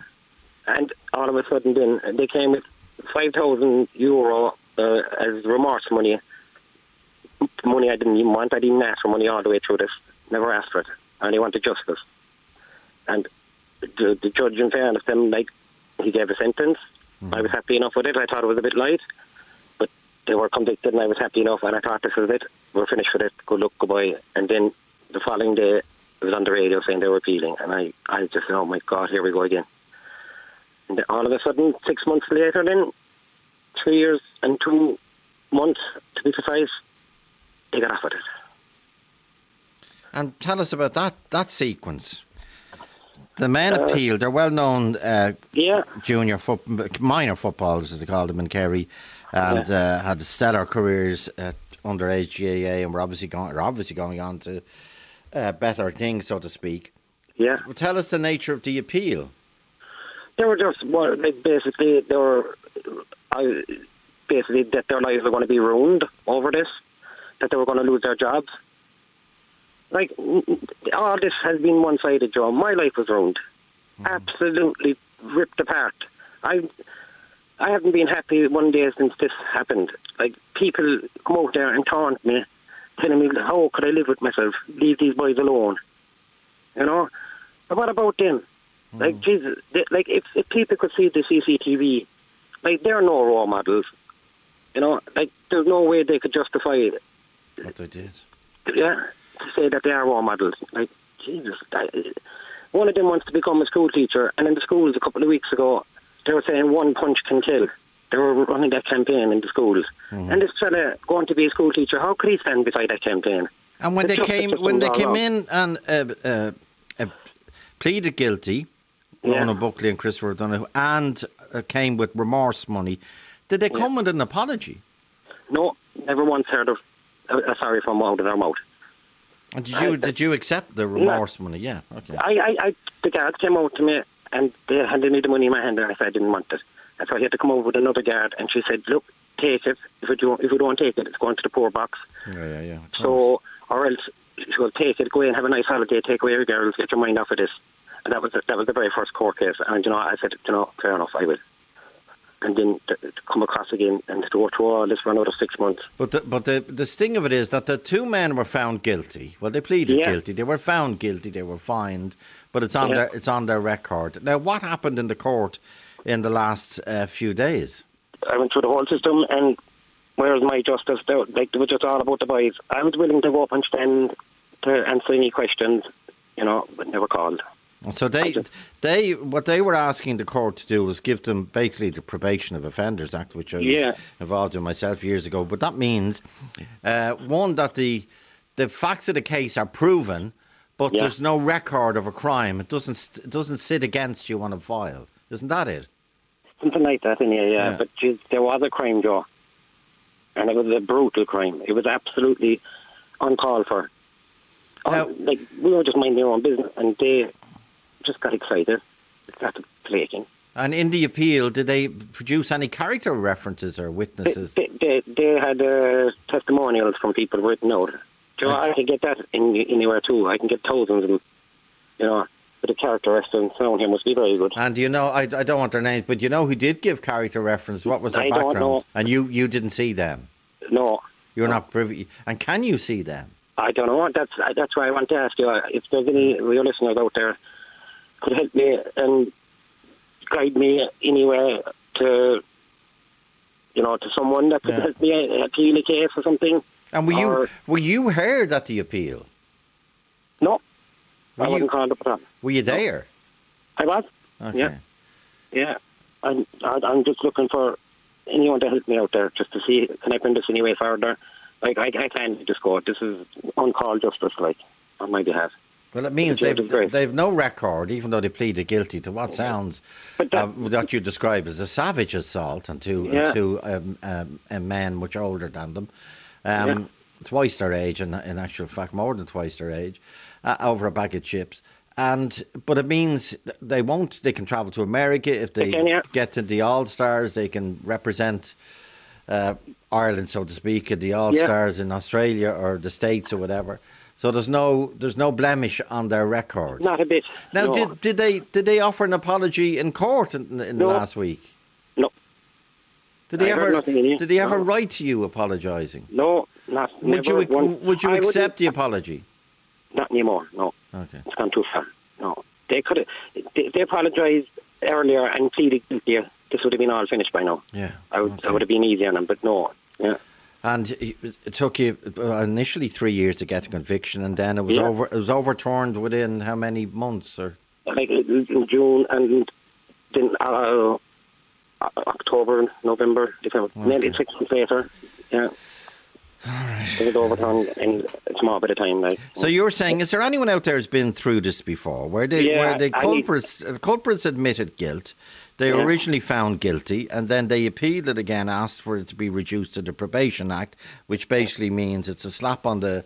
And all of a sudden, then, they came with 5,000 euro uh, as remorse money. Money I didn't even want. I didn't ask for money all the way through this. Never asked for it. I only wanted justice. And the, the judge, in fairness, them, like, he gave a sentence. I was happy enough with it. I thought it was a bit light. But they were convicted and I was happy enough and I thought this is it. We're finished with it. Good luck, goodbye. And then the following day, it was on the radio saying they were appealing. And I, I just said, oh my God, here we go again. And then all of a sudden, six months later, then, three years and two months, to be precise, they got off with it.
And tell us about that that sequence. The men appealed. They're well known uh,
yeah.
junior minor footballers, as they called them in Kerry, and uh, had stellar careers at underage GAA, and were obviously going, are obviously going on to uh, better things, so to speak.
Yeah.
Well, tell us the nature of the appeal.
They were just well, basically they were, I basically that their lives were going to be ruined over this, that they were going to lose their jobs. Like all this has been one-sided, Joe. My life was ruined, hmm. absolutely ripped apart. I, I haven't been happy one day since this happened. Like people come out there and taunt me, telling me how could I live with myself? Leave these boys alone. You know, but what about them? Hmm. Like Jesus, they, like if, if people could see the CCTV, like there are no role models. You know, like there's no way they could justify, it.
What they did.
yeah, to say that they are role models. Like Jesus, that, one of them wants to become a school teacher, and in the schools a couple of weeks ago, they were saying one punch can kill. They were running that campaign in the schools, and this fella going to be a school teacher, how could he stand beside that campaign?
And when
The
they came when they came
wrong.
in and uh, uh, uh, pleaded guilty, Ronan Buckley and Christopher O'Donoghue, and uh, came with remorse money, did they come with an apology?
No, never once heard of a, a sorry from out of their mouth.
And did you did you accept the remorse money? Yeah. Okay.
I, I, I, the guards came out to me and they handed me the money in my hand and I said I didn't want it. And so I had to come over with another guard and she said, look, take it. If you don't, if you don't take it, it's going to the poor box.
Yeah, yeah, yeah.
So, or else she will take it, go and have a nice holiday, take away your girls, get your mind off of this. And that was the, that was the very first court case. And you know, I said, you know, fair enough, I will. And then to, to come across again and to go through all this for another six months.
But the, but the the sting of it is that the two men were found guilty. Well, they pleaded
Yeah.
guilty. They were found guilty. They were fined, but it's on
Yeah.
their it's on their record. Now, what happened in the court in the last uh, few days?
I went through the whole system, and where's my justice? They, were- like, it was just all about the boys. I was willing to go up and stand to answer any questions, you know, but never called.
So they they what they were asking the court to do was give them basically the Probation of Offenders Act, which I was
Yeah.
involved in myself years ago. But that means uh, one that the the facts of the case are proven, but
Yeah.
there's no record of a crime. It doesn't it doesn't sit against you on a file. Isn't that it?
Something like that in here, yeah.
Yeah.
But geez, there was a crime, Joe. And it was a brutal crime. It was absolutely uncalled for.
Now-
like, we were just minding our own business, and they just got excited. They started flaking.
And in the appeal, did they produce any character references or witnesses?
they, they, they had uh, testimonials from people written out. Joe, I can get that in, anywhere too. I can get thousands of them. You know, but the character reference around here must be very good.
And you know, I, I don't want their names, but you know who did give character reference? What was their
I don't
background?
know.
And you, you didn't see them.
No,
You're not privy. And can you see them?
I don't know. That's that's why I want to ask you uh, if there's any of your listeners out there could help me and guide me anywhere to, you know, to someone that could
Yeah.
help me appeal a case or something.
And were
Or-
you were you heard at the appeal?
No,
Were
I
you-
wasn't called up at all.
Were you there?
I was.
Okay.
Yeah. Yeah, I'm. I- I'm just looking for anyone to help me out there, just to see can I bring this any way further. Like I, I can't just go. This is uncalled justice, like on my behalf.
Well, it means
The
they've they've no record, even though they pleaded guilty to what sounds uh, what you describe as a savage assault on two on
Yeah.
two um, um, uh, men much older than them, um, twice their age, and in actual fact more than twice their age, uh, over a bag of chips. And but it means they won't. They can travel to America if they
can, yeah.
get to the All Stars. They can represent uh, Ireland, so to speak, at the All Stars in Australia or the States or whatever. So there's no there's no blemish on their record.
Not a bit.
Now,
no.
did did they did they offer an apology in court in, in the last week?
No.
Did they
I
ever
nothing in it.
did they ever
No.
write to you apologising?
No, not.
Would you
once.
would you
I
accept the apology?
Not anymore. No.
Okay.
It's gone too far. No. They could have. They, they apologised earlier and pleaded guilty. This would have been all finished by now.
Yeah.
I would. I would have been easy on them, but no. Yeah.
And it took you uh, initially three years to get to conviction, and then it was
Yeah.
over. It was overturned within how many months? Or
Like in June and then uh, October, November, December. Nearly six months later. Yeah. It was overturned in a small bit of time. Like.
so you're saying, is there anyone out there who's been through this before, where the
Yeah,
where the
I need-
culprits uh, culprits admitted guilt, they were
Yeah.
originally found guilty, and then they appealed it again, asked for it to be reduced to the probation act, which basically means it's a slap on the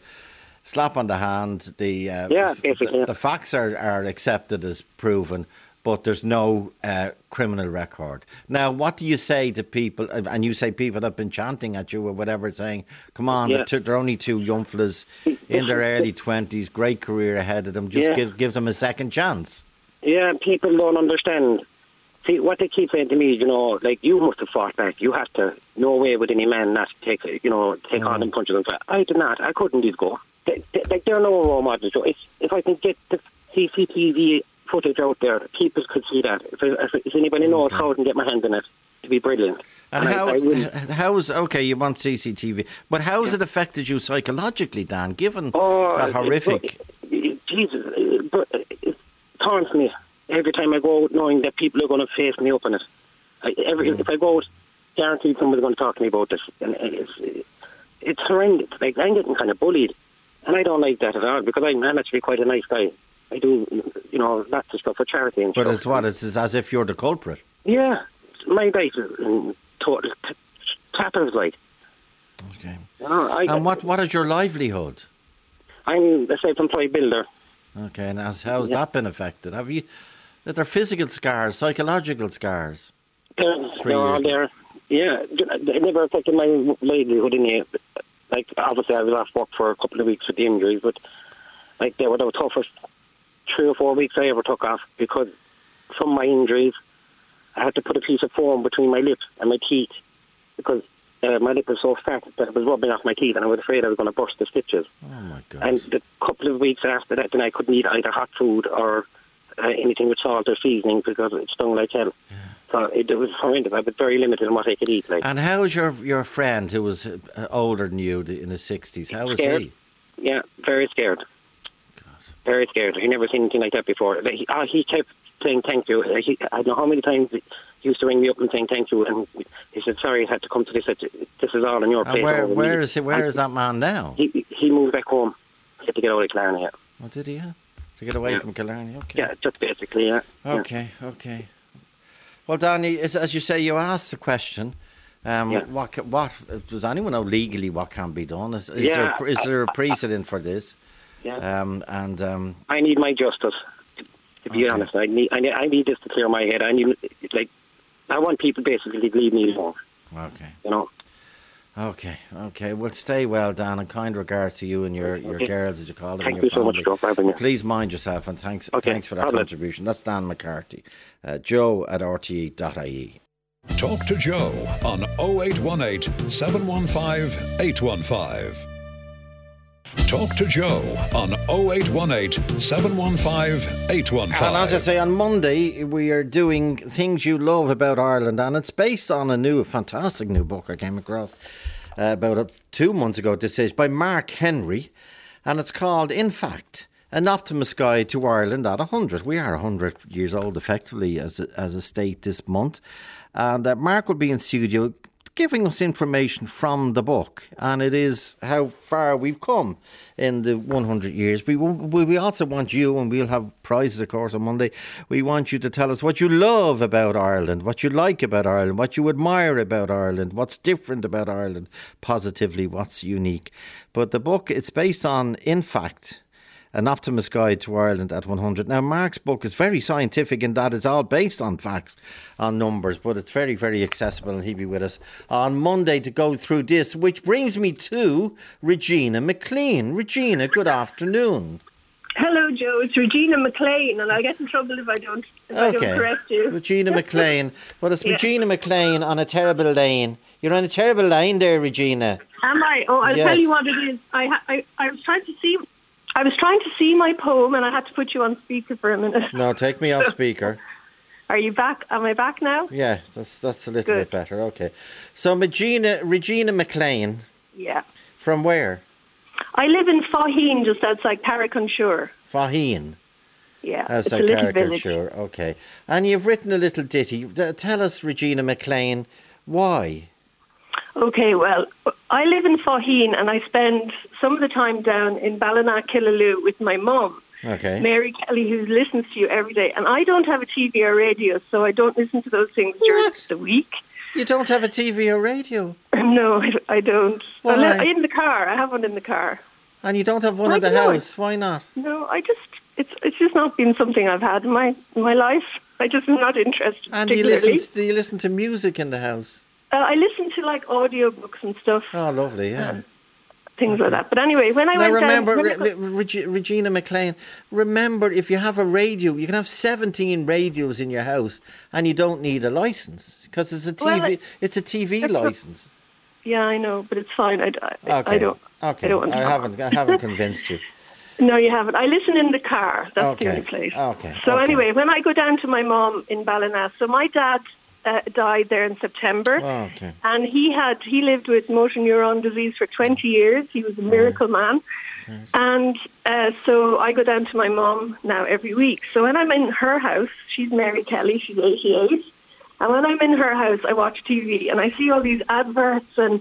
slap on the hand. The uh,
Yeah, basically,
the,
yeah.
the facts are, are accepted as proven, but there's no uh, criminal record. Now, what do you say to people? uh, And you say people have been chanting at you or whatever, saying, "Come on,
Yeah.
they're, they're only two young fellas in their early twenties, great career ahead of them. Just
Yeah.
give give them a second chance."
Yeah, people don't understand. See, what they keep saying to me, you know, like, you must have fought back. You have to, no way would any man not take, you know, take
Mm.
on them and fight. I did not. I couldn't just go. They, they, like, there are no role models. So if, if I can get the CCTV footage out there, people could see that. If, if, if anybody knows how I can get my hand in it, it'd be brilliant.
And
I-
how
I will-
how's okay? You want CCTV, but how has it affected you psychologically, Dan? Given
Oh,
that horrific.
it- Jesus, it- but it taunts me every time I go out, knowing that people are going to face me up in it. I, every
Mm.
if I go out, guaranteed someone's going to talk to me about this, and it's it's horrendous. Like I'm getting kind of bullied, and I don't like that at all because I'm, I'm actually quite a nice guy. I do, you know, lots of stuff for charity and stuff
But
stuff.
it's what it's as if you're the culprit.
Yeah, my is in total t- like.
Okay.
You know, I,
And what what is your livelihood?
I'm a self-employed builder.
Okay, and as, how's that been affected? Have you? that are there physical scars, psychological scars?
They're, they're all there. Yeah, it never affected my livelihood in here. Like, obviously, I was off work for a couple of weeks with the injuries, but like they were the toughest three or four weeks I ever took off because from my injuries, I had to put a piece of foam between my lips and my teeth because uh, my lip was so fat that it was rubbing off my teeth, and I was afraid I was going to burst the stitches.
Oh my God!
And the couple of weeks after that, then I couldn't eat either hot food or uh, anything with salt or seasoning because it stung like hell. So it, it was horrendous. I was very limited in what I could eat. Like,
And how's your your friend who was uh, older than you in the sixties? How was
Scared.
he?
yeah, very scared. Very scared. He never seen anything like that before. Like, he, uh, he kept saying thank you. He, I don't know how many times he used to ring me up and saying thank you, and he said sorry, I had to come to this. I This is all on your
And
plate.
where where
me."
he? Where
And
is that man now?
He he moved back home. He had to get out of Killarney. Yeah.
What did he have? To get away
Yeah.
from Killarney? Okay.
yeah, just basically. Yeah. Yeah.
Okay, okay. Well, Danny, as, as you say, you asked the question. Um,
Yeah.
What what does anyone know legally what can be done? Is, is
Yeah,
there is there a precedent for this?
Yeah.
Um, and um,
I need my justice. To be
Okay.
honest, I need, I need I need this to clear my head. I need like I want people basically to leave me alone.
okay,
You know.
okay, okay. Well, stay well, Dan, and kind regards to you and your, your
Okay.
girls, as you call them,
Thank
and your
you so much. Joe, for having me.
Please mind yourself, and thanks
Okay,
thanks for that
problem.
contribution. That's Dan McCarthy, uh, Joe at rte.ie.
Talk to Joe on 0818 715 815. Talk to Joe on 0818 715 815.
And as I say, on Monday, we are doing Things You Love About Ireland, and it's based on a new, fantastic new book I came across uh, about two months ago this stage by Mark Henry, and it's called, In Fact, An Optimist Guide to Ireland at 100. We are 100 years old, effectively, as a, as a state this month. And uh, Mark will be in studio giving us information from the book, and it is how far we've come in the 100 years. We, we also want you, and we'll have prizes, of course, on Monday. We want you to tell us what you love about Ireland, what you like about Ireland, what you admire about Ireland, what's different about Ireland, positively, what's unique. But the book, it's based on, in fact, an Optimist Guide to Ireland at 100. Now, Mark's book is very scientific in that it's all based on facts, on numbers, but it's very, very accessible, and he'll be with us on Monday to go through this, which brings me to Regina McLean. Regina, good afternoon.
Hello, Joe. It's Regina McLean, and I'll get in trouble if I don't, if I don't correct you.
Regina McLean. Well, it's
Yeah.
Regina McLean on a terrible lane. You're on a terrible line there, Regina.
Am I? Oh, I'll
Yes.
tell you what it is. I, I I was trying to see. I was trying to see my poem, and I had to put you on speaker for a minute.
No, take me off speaker.
Are you back? Am I back now?
Yeah, that's that's a little
Good.
bit better. Okay. So, Regina, Regina McLean,
Yeah.
from where?
I live in Faheen, just outside Carrick-on-Suir.
Faheen.
Yeah,
Outside
little
Okay. And you've written a little ditty. Tell us, Regina McLean, why?
Okay, well, I live in Faheen, and I spend some of the time down in Ballina, Killaloe with my mum.
Okay.
Mary Kelly, who listens to you every day. And I don't have a TV or radio, so I don't listen to those things during the week.
You don't have a TV or radio?
No, I, don't.
Why?
In the car. I have one in the car.
And you don't have one
I
in the
know
house? Why not?
No, I just, it's it's just not been something I've had in my, in my life. I just am not interested
And do you listen? To, do you listen to music in the house?
Uh, I listen to like audiobooks and stuff,
Oh, lovely. Yeah.
things like that. But anyway, when I
now
went
remember,
down... I
Re- Re- Regina McLean. Remember, if you have a radio, you can have seventeen radios in your house, and you don't need a license because it's a TV.
Well, I-
it's a TV
not-
license.
Yeah, I know, but it's fine. I, I,
Okay.
I don't...
Okay.
I don't to
haven't. I haven't convinced you.
No, you haven't. I listen in the car. That's
Okay.
the only place.
Okay.
So
okay.
anyway, when I go down to my mom in Ballina, so my dad uh, died there in September,
Oh, okay.
and he had he lived with motor neuron disease for 20 years. He was a miracle man, and uh, so I go down to my mom now every week. So when I'm in her house, she's Mary Kelly, she's 88, and when I'm in her house, I watch TV and I see all these adverts and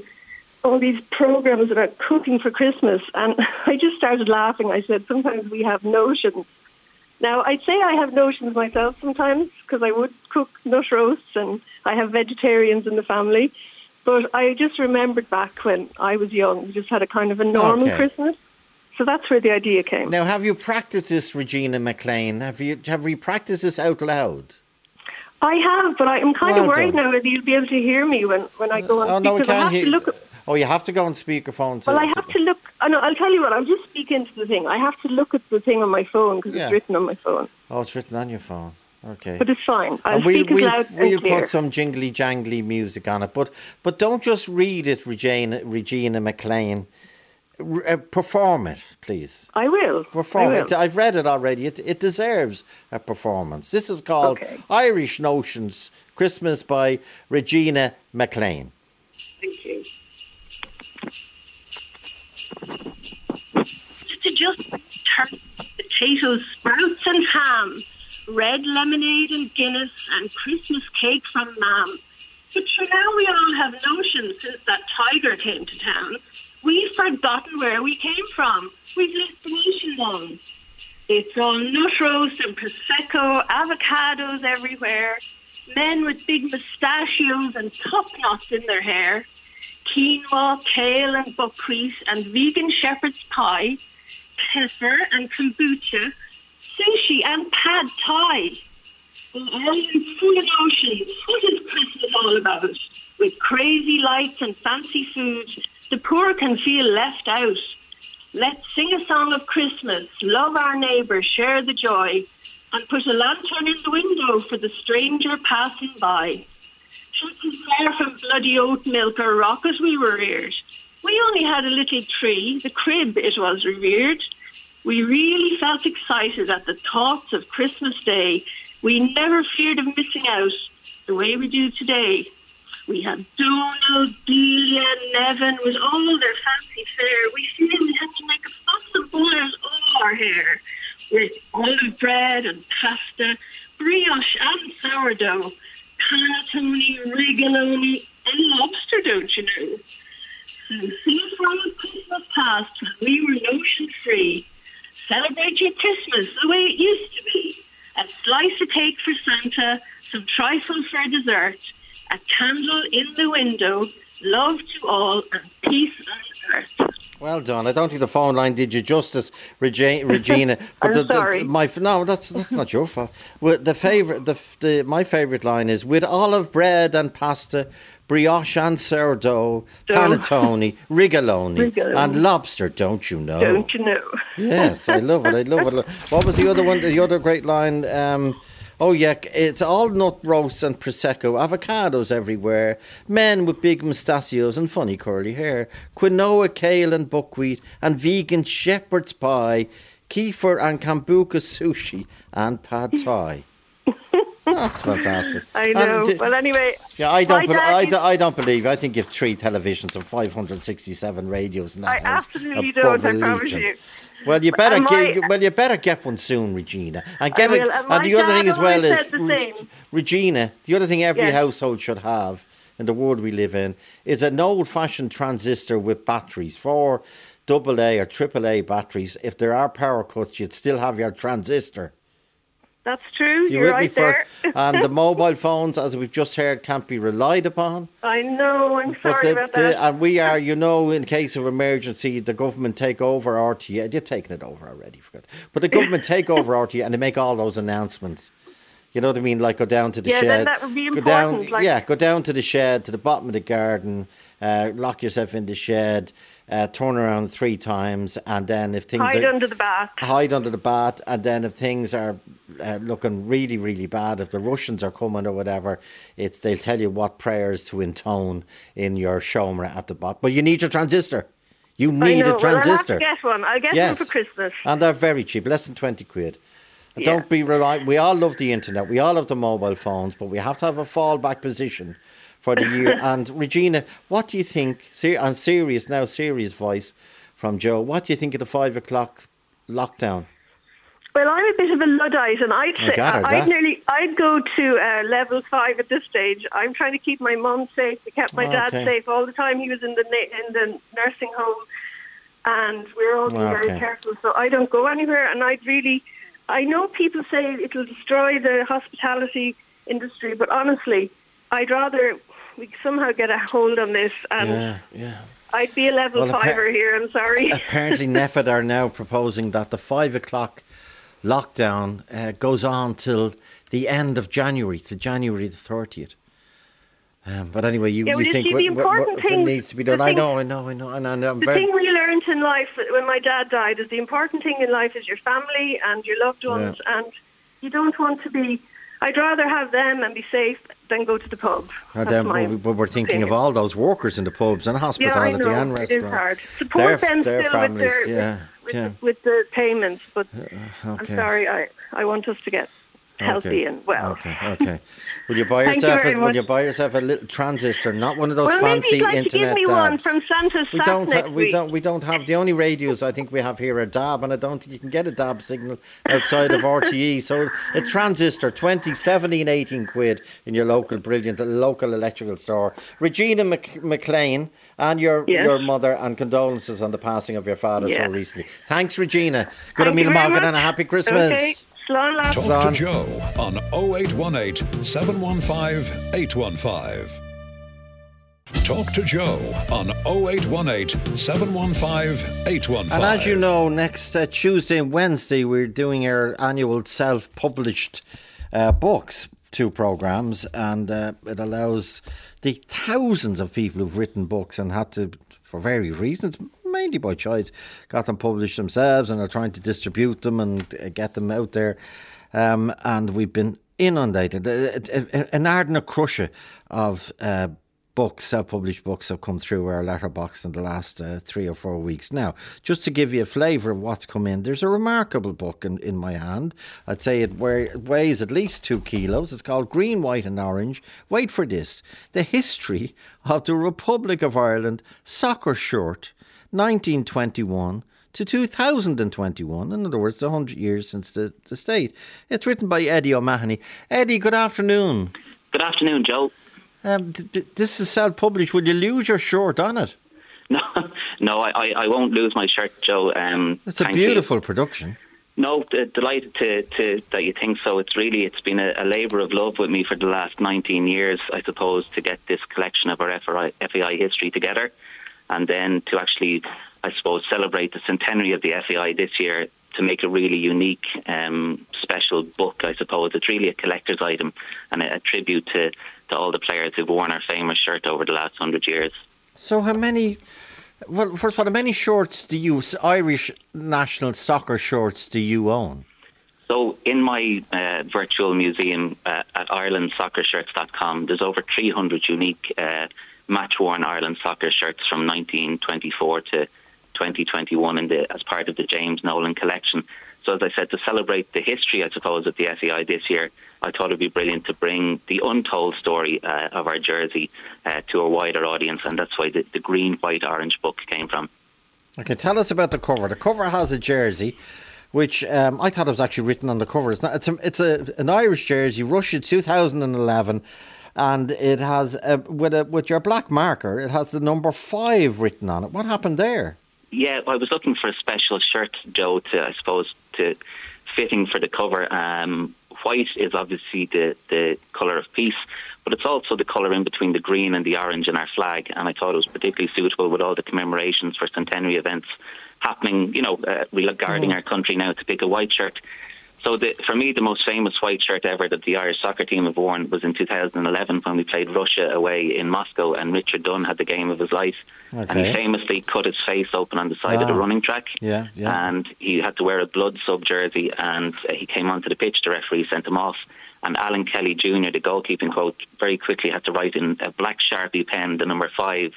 all these programs about cooking for Christmas, and I just started laughing. I said, sometimes we have notions. Now, I'd say I have notions myself sometimes because I would cook nut roasts and I have vegetarians in the family. But I just remembered back when I was young, we just had a kind of a normal
Okay.
Christmas. So that's where the idea came.
Now, have you practiced this, Regina McLean? Have you have you practiced this out loud?
I have, but I'm kind
Well
of worried
done.
now whether you'll be able to hear me when, when I go on
Oh no, we
because I
can't
have
hear.
to look.
Oh, you have to go on speakerphone. to-
Well, I have to look. Oh, no, I'll tell you what. I'll just speak into the thing. I have to look at the thing on my phone because
Yeah.
it's written on my phone.
Oh, it's written on your phone. Okay.
But it's fine. I'll
and we'll,
speak
we'll,
loud
we'll
and clear.
put some jingly jangly music on it. But but don't just read it, Regina, Regina McLean. R- uh, perform it, please.
I will.
Perform
I
it.
will.
I've read it already. It, it deserves a performance. This is called Irish Notions Christmas by Regina McLean.
Thank you.
to just turn potatoes, sprouts, and ham, red lemonade and Guinness, and Christmas cake from Mam. But sure, now we all have notions since that tiger came to town. We've forgotten where we came from. We've left the nation down. It's all nut roast and prosecco, avocados everywhere, men with big mustachios and top knots in their hair, quinoa, kale and buckwheat, and vegan shepherd's pie, pepper and kombucha, sushi and pad thai. An island full of oceans. What is Christmas all about? With crazy lights and fancy foods, the poor can feel left out. Let's sing a song of Christmas, love our neighbour, share the joy, and put a lantern in the window for the stranger passing by. Should far from bloody oat milk or rocket we were reared. We only had a little tree, the crib it was revered. We really felt excited at the thoughts of Christmas Day. We never feared of missing out the way we do today. We had Donald, Delia, Neven with all their fancy fare. We feel we had to make a fuss of boils all our hair with olive bread and pasta, brioche and sourdough, panettone, rigatoni, and lobster, don't you know? See from Christmas past when we were notion free. Celebrate your Christmas the way it used to be. A slice of cake for Santa, some trifle for dessert, a candle in the window, love to all.
Well done. I don't think the phone line did you justice, Regi- Regina.
I'm
the, the-
sorry.
my no, that's that's not your fault. Well, the favorite, the, the my favorite line is with olive bread and pasta, brioche and sourdough, panettone, rigatoni,
Rigatoni.
and lobster. Don't you know?
Don't you know?
Yes, I love it. I love it. What was the other one? The other great line. Um, oh yeah, it's all nut roasts and prosecco, avocados everywhere, men with big mustachios and funny curly hair, quinoa, kale, and buckwheat, and vegan shepherd's pie, kefir and kombucha sushi, and pad thai. That's fantastic.
I know. Well, anyway.
yeah, I don't.
dad
I, don't I don't believe. I think you've three televisions and five hundred sixty-seven radios in that
I
house.
absolutely don't, I promise you.
Well, you better get.
I-
well, you better get one soon, Regina, and get it.
and
And, the other thing as well is
the
Reg- Regina. The other thing every
Yes.
household should have in the world we live in is an old-fashioned transistor with batteries for double A or triple A batteries. If there are power cuts, you'd still have your transistor.
That's true.
You
You're right there.
and the mobile phones, as we've just heard, can't be relied upon.
I know. I'm sorry
the,
about
the-
that.
and we are, you know, in case of emergency, the government take over RTE. They've taken it over already, forgot. But the government take over RTE and they make all those announcements. You know what I mean? Like go down to the
Yeah,
shed.
that would be
go down,
important, like-
yeah, go down to the shed, to the bottom of the garden, uh, lock yourself in the shed, uh, turn around three times, and then if things
Hide
are
under the bath.
hide under the bat, and then if things are uh, looking really, really bad, if the Russians are coming or whatever, it's they'll tell you what prayers to intone in your shomra at the bottom. But you need your transistor. You
I
need a
Well, I'll
transistor.
get one. I'll get
Yes.
one for Christmas.
and they're very cheap, less than twenty quid.
Yeah.
Don't be reliant. We all love the internet. We all love the mobile phones, but we have to have a fallback position for the year. and Regina, what do you think? ser- On serious now, serious voice from Joe. What do you think of the five o'clock lockdown?
Well, I'm a bit of a luddite, and I'd say I'd
that.
nearly I'd go to uh, level five at this stage. I'm trying to keep my mum safe. We kept my dad
Okay.
safe all the time. He was in the na- in the nursing home, and we're all being very careful. So I don't go anywhere, and I'd really. I know people say it'll destroy the hospitality industry, but honestly, I'd rather we somehow get a hold on this, and
Yeah, yeah.
I'd be a level
Well, appa-
fiver here. I'm sorry.
Apparently, NPHET are now proposing that the five o'clock lockdown uh, goes on till the end of January, to January the 30th. Um, but anyway, you,
Yeah, well,
you think what, what- what-
thing-
needs to be done? I
thing-
know, I know, I know. I know I'm
The
very,
thing we learned in life when my dad died is the important thing in life is your family and your loved ones, and you don't want to be. I'd rather have them and be safe than go to the pub.
Ah,
and
then
my
we, we- we're thinking of all those workers in the pubs and
Yeah, I
hospitality
know
and
it is
restaurants.
hard. Support
Their-
them
their
still
families,
with their
yeah,
with,
yeah.
The, with the payments, but uh,
I'm
sorry, I I want us to get healthy
Okay.
and well.
Okay, okay. Will you buy
you
yourself?
very
a, will you buy yourself a little transistor, not one of those
well,
fancy
maybe you'd like
internet
give me one from Santa's
We don't. Ha- we
week.
don't. We don't have the only radios I think we have here are DAB, and I don't think you can get a DAB signal outside of RTE. So a transistor, 20, 17, 18 quid in your local brilliant local electrical store. Regina Mc, McLean and your
Yes.
your mother, and condolences on the passing of your father so recently. Thanks, Regina. Good
Thank you
meal, Morgan, and a happy Christmas.
Okay. Slán lá.
Talk
Slán.
to Joe on 0818 715 815. Talk to Joe on 0818 715 815.
And as you know, next uh, Tuesday and Wednesday, we're doing our annual self published uh, books, two programs, and uh, it allows the thousands of people who've written books and had to, for various reasons, mainly by choice, got them published themselves and are trying to distribute them and uh, get them out there. Um, and we've been inundated. An ardent crusher of uh, books, self published books have come through our letterbox in the last uh, three or four weeks. Now, just to give you a flavour of what's come in, there's a remarkable book in, in my hand. I'd say it weighs at least two kilos. It's called Green, White and Orange. Wait for this The History of the Republic of Ireland Soccer Shirt, 1921 to 2021. In other words, 100 years since the, the state. It's written by Eddie O'Mahony. Eddie, good afternoon.
Good afternoon, Joe.
Um, d- d- this is self published. Will you lose your shirt on it?
No, no, I, I won't lose my shirt, Joe. Um,
it's a beautiful production.
No, d- delighted to, to that you think so. It's really it's been a, a labour of love with me for the last 19 years, I suppose, to get this collection of our FAI, FAI history together, and then to actually, I suppose, celebrate the centenary of the FAI this year to make a really unique, um, special book. I suppose it's really a collector's item and a, a tribute to to all the players who've worn our famous shirt over the last hundred years.
So, how many? Well, first of all, how many shorts do you Irish national soccer shorts do you own?
So, in my uh, virtual museum uh, at IrelandSoccerShirts.com, there's over 300 unique uh, match-worn Ireland soccer shirts from 1924 to 2021 in the, as part of the James Nolan collection. So, as I said, to celebrate the history, I suppose, of the FAI this year, I thought it'd be brilliant to bring the untold story uh, of our jersey uh, to a wider audience, and that's why the, the green, white, orange book came from.
Okay, tell us about the cover. The cover has a jersey, which um, I thought it was actually written on the cover. It's not. It's a, it's a an Irish jersey, Russia 2011 and it has uh, with a with your black marker it has the number five written on it what happened there
yeah i was looking for a special shirt joe to i suppose to fitting for the cover um, white is obviously the, the colour of peace, but it's also the colour in between the green and the orange in our flag. And I thought it was particularly suitable with all the commemorations for centenary events happening, you know, uh, regarding mm. our country now to pick a white shirt. So the, for me, the most famous white shirt ever that the Irish soccer team have worn was in 2011 when we played Russia away in Moscow, and Richard Dunne had the game of his life, okay. and he famously cut his face open on the side of the ah. running track.
Yeah, yeah.
And he had to wear a blood sub jersey, and uh, he came onto the pitch. The referee sent him off. And Alan Kelly Jr., the goalkeeping coach, very quickly had to write in a black sharpie pen the number five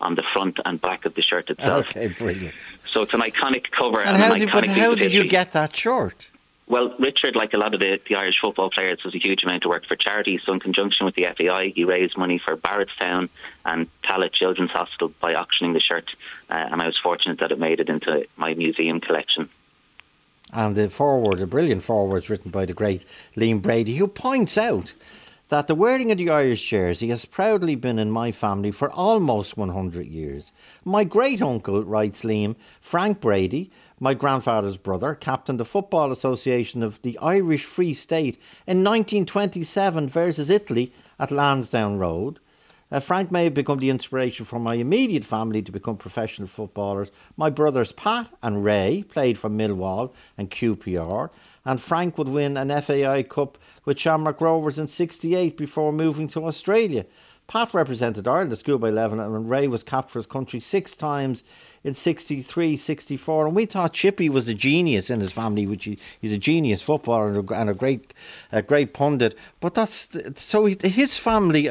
on the front and back of the shirt itself.
Okay, brilliant.
So it's an iconic cover.
And, and how, did, but how did you get that shirt?
Well, Richard, like a lot of the, the Irish football players, does a huge amount of work for charity. So, in conjunction with the FAI, he raised money for Barrettstown and Tallaght Children's Hospital by auctioning the shirt. Uh, and I was fortunate that it made it into my museum collection.
And the forward, a brilliant foreword, written by the great Liam Brady, who points out that the wearing of the Irish jersey has proudly been in my family for almost 100 years. My great uncle, writes Liam, Frank Brady, my grandfather's brother, captained the Football Association of the Irish Free State in 1927 versus Italy at Lansdowne Road. Uh, Frank may have become the inspiration for my immediate family to become professional footballers. My brothers Pat and Ray played for Millwall and QPR, and Frank would win an FAI Cup with Shamrock Rovers in 68 before moving to Australia. Pat represented Ireland at schoolboy level and Ray was capped for his country six times in 63, 64. And we thought Chippy was a genius in his family, which he, he's a genius footballer and a, and a great, a great pundit. But that's so his family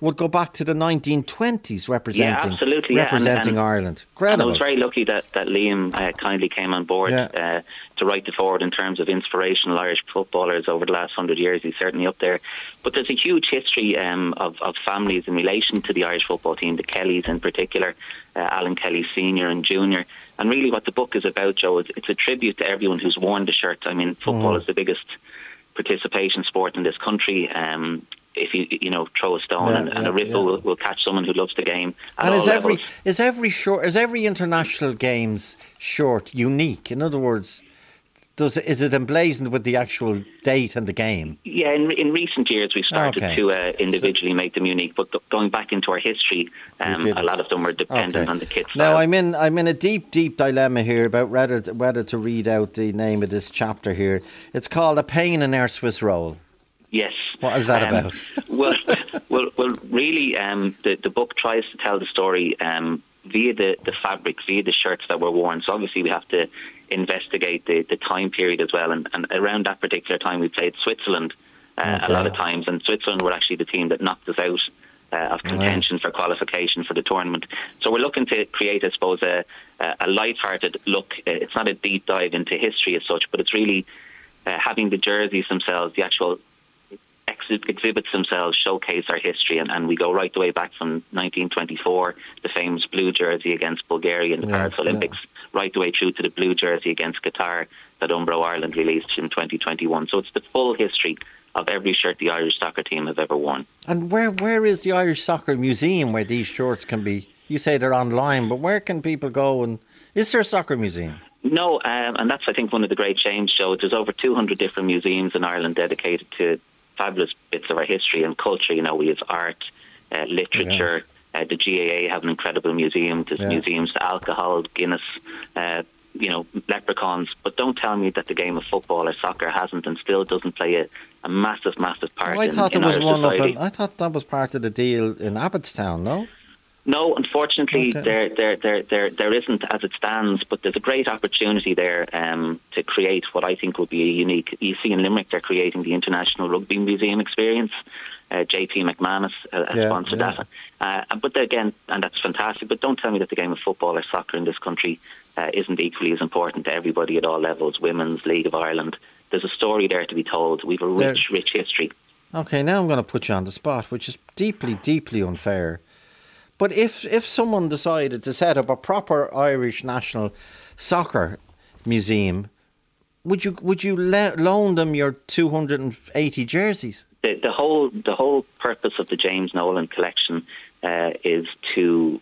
would go back to the 1920s representing
yeah, absolutely,
representing
yeah.
and, Ireland. Incredible.
I was very lucky that, that Liam uh, kindly came on board yeah. uh, to write the forward in terms of inspirational Irish footballers over the last hundred years. He's certainly up there. But there's a huge history um, of, of families in relation to the Irish football team, the Kellys in particular, uh, Alan Kelly Senior and Junior. And really, what the book is about, Joe, is it's a tribute to everyone who's worn the shirt. I mean, football mm. is the biggest participation sport in this country. Um, if you you know throw a stone yeah, and, and yeah, a ripple yeah. will, will, catch someone who loves the game.
and
is
every
levels.
is every short is every international games short unique? In other words, does is it emblazoned with the actual date and the game?
Yeah, in, in recent years we started okay. to uh, individually so, make them unique, but going back into our history, um, a lot of them were dependent okay. on the kit.
Now I'm in I'm in a deep deep dilemma here about whether to, whether to read out the name of this chapter here. It's called a pain in our Swiss roll.
Yes.
What is that um, about?
well, well, well, really, um, the the book tries to tell the story um, via the, the fabric, via the shirts that were worn. So obviously, we have to investigate the, the time period as well. And, and around that particular time, we played Switzerland uh,
Okay.
a lot of times, and Switzerland were actually the team that knocked us out uh, of contention for qualification for the tournament. So we're looking to create, I suppose, a, a light-hearted look. Uh, It's not a deep dive into history as such, but it's really uh, having the jerseys themselves, the actual exhibits themselves showcase our history, and, and we go right the way back from 1924, the famous blue jersey against Bulgaria in the
Yeah,
Paris Olympics, right the way through to the blue jersey against Qatar that Umbro Ireland released in 2021. So it's the full history of every shirt the Irish soccer team has ever worn.
And where where is the Irish Soccer Museum where these shorts can be? You say they're online, but where can people go? And is there a soccer museum?
No, um, and that's I think one of the great shames. Joe. There's over 200 different museums in Ireland dedicated to fabulous bits of our history and culture. You know, we have art, uh, literature. Uh, the GAA have an incredible museum. There's
Yeah.
museums to alcohol, Guinness, uh, you know, leprechauns. But don't tell me that the game of football or soccer hasn't and still doesn't play a, a massive, massive part.
Oh, I
in,
thought
in
there was one up.
society.
In, I thought that was part of the deal in Abbottstown. No.
No, unfortunately,
Okay.
there, there, there, there, there isn't as it stands. But there's a great opportunity there um, to create what I think would be a unique. You see, in Limerick, they're creating the International Rugby Museum experience. Uh, JP McManus uh, has
Yeah,
sponsored
yeah.
that. Uh, but again, and that's fantastic. But don't tell me that the game of football or soccer in this country uh, isn't equally as important to everybody at all levels. Women's League of Ireland. There's a story there to be told. We've a
There-
rich, rich history.
Okay, now I'm going to put you on the spot, which is deeply, deeply unfair. But if if someone decided to set up a proper Irish national soccer museum, would you would you le- loan them your 280 jerseys?
the, the whole the whole purpose of the James Nolan collection uh, is to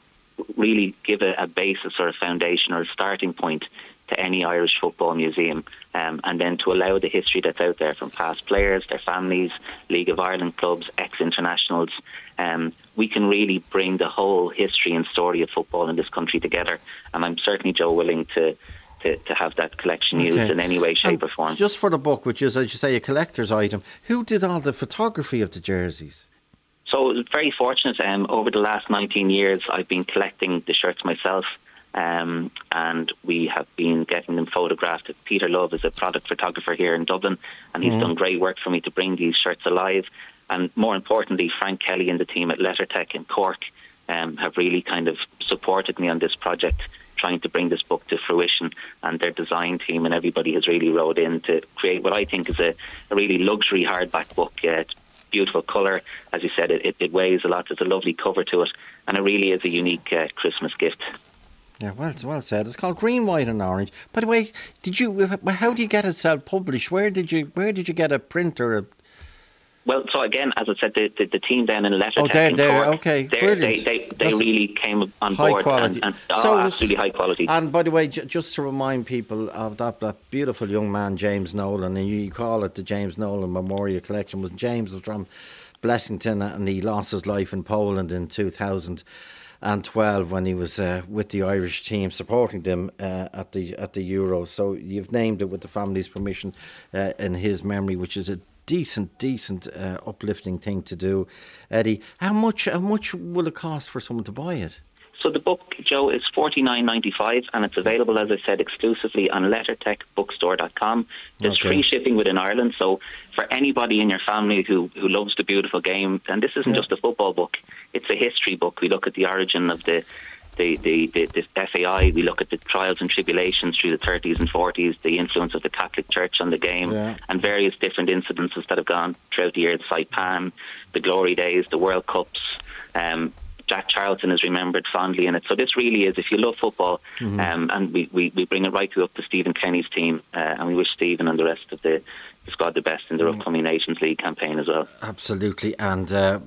really give a, a basis or a foundation or a starting point to any Irish football museum, um, and then to allow the history that's out there from past players, their families, League of Ireland clubs, ex internationals. Um, we can really bring the whole history and story of football in this country together, and I'm certainly Joe willing to. To, to have that collection used
Okay.
in any way, shape, or form.
Just for the book, which is, as you say, a collector's item, who did all the photography of the jerseys?
So very fortunate. Um, over the last 19 years, I've been collecting the shirts myself, um, and we have been getting them photographed. Peter Love is a product photographer here in Dublin, and he's
Mhm.
done great work for me to bring these shirts alive. And more importantly, Frank Kelly and the team at Lettertec in Cork um, have really kind of supported me on this project, trying to bring this book to fruition. And their design team and everybody has really rode in to create what I think is a, a really luxury hardback book. Uh, it's beautiful colour. As you said, it, it, it weighs a lot. There's a lovely cover to it, and it really is a unique uh, Christmas gift.
Yeah, well, it's well said. It's called Green, White, and Orange. By the way, did you? How do you get it self-published? Where did you? Where did you get a printer? A,
Well, so again, as I said, the, the, the team down in Lettertec
Oh, they're- they're-
Cork,
okay,
they're- they, they, they really came on
high
board
quality.
and, and oh,
So-
absolutely high quality.
And by the way, j- just to remind people of that, that beautiful young man, James Nolan, and you call it the James Nolan Memorial Collection, was James from Blessington and he lost his life in Poland in 2012 when he was uh, with the Irish team supporting them uh, at the at the Euros. So you've named it with the family's permission uh, in his memory, which is a decent, decent, uh, uplifting thing to do. Eddie, how much how much will it cost for someone to buy it?
So the book, Joe, is forty nine ninety five, and it's available, as I said, exclusively on LettertecBookstore.com. There's
Okay.
free shipping within Ireland, so for anybody in your family who, who loves the beautiful game, and this isn't
Yeah.
just a football book; it's a history book. We look at the origin of the the, the, the, the FAI. We look at the trials and tribulations through the 30s and 40s, the influence of the Catholic Church on the game,
Yeah.
and various different incidences that have gone throughout the years. Saipan, the glory days, the World Cups. Um, Jack Charlton is remembered fondly in it. So this really is, if you love football,
Mhm.
um, and we, we, we bring it right up to Stephen Kenny's team, uh, and we wish Stephen and the rest of the, the squad the best in their upcoming Nations League campaign as well.
Absolutely, and uh,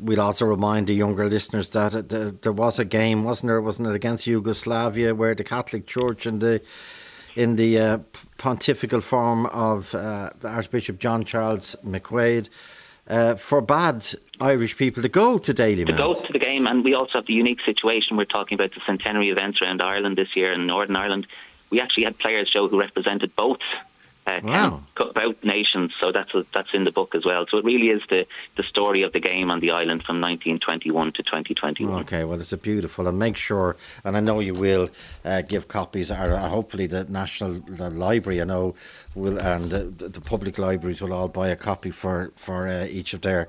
we'll also remind the younger listeners that uh, there, there was a game, wasn't there? Wasn't it against Yugoslavia, where the Catholic Church and the in the uh, pontifical form of uh, Archbishop John Charles McQuaid uh, forbade Irish people to go to Daily
to go to the game, and we also have the unique situation. We're talking about the centenary events around Ireland this year in Northern Ireland. We actually had players, Joe, who represented both uh, wow. about nations. So that's a, that's in the book as well. So it really is the, the story of the game on the island from 1921 to 2021.
Okay, well, it's a beautiful, and make sure, and I know you will uh, give copies, or uh, hopefully the National the Library, I know, will and the, the, public libraries will all buy a copy for for uh, each of their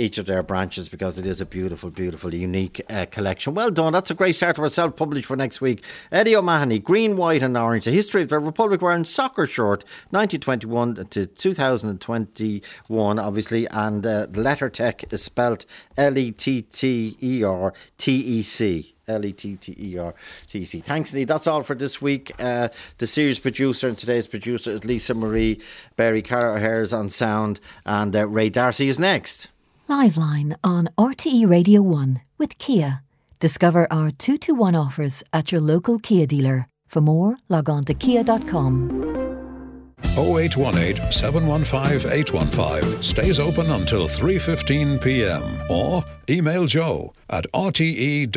each of their branches because it is a beautiful, beautiful, unique uh, collection. Well done. That's a great start to our self published for next week. Eddie O'Mahony, Green, White, and Orange, the history of the Republic wearing soccer short, 1921 to 2021, obviously, and uh, letter tech is spelt L E T T E R T E C. L E T T E R T C. Thanks, Lee. That's all for this week. Uh, the series producer and today's producer is Lisa Marie. Barry Carr is on sound, and uh, Ray D'Arcy is next.
Liveline on RTE Radio 1 with Kia. Discover our 2 to 1 offers at your local Kia dealer. For more, log on to kia.com.
0818 715 815 stays open until 3:15 p.m. or email joe at rte.ie.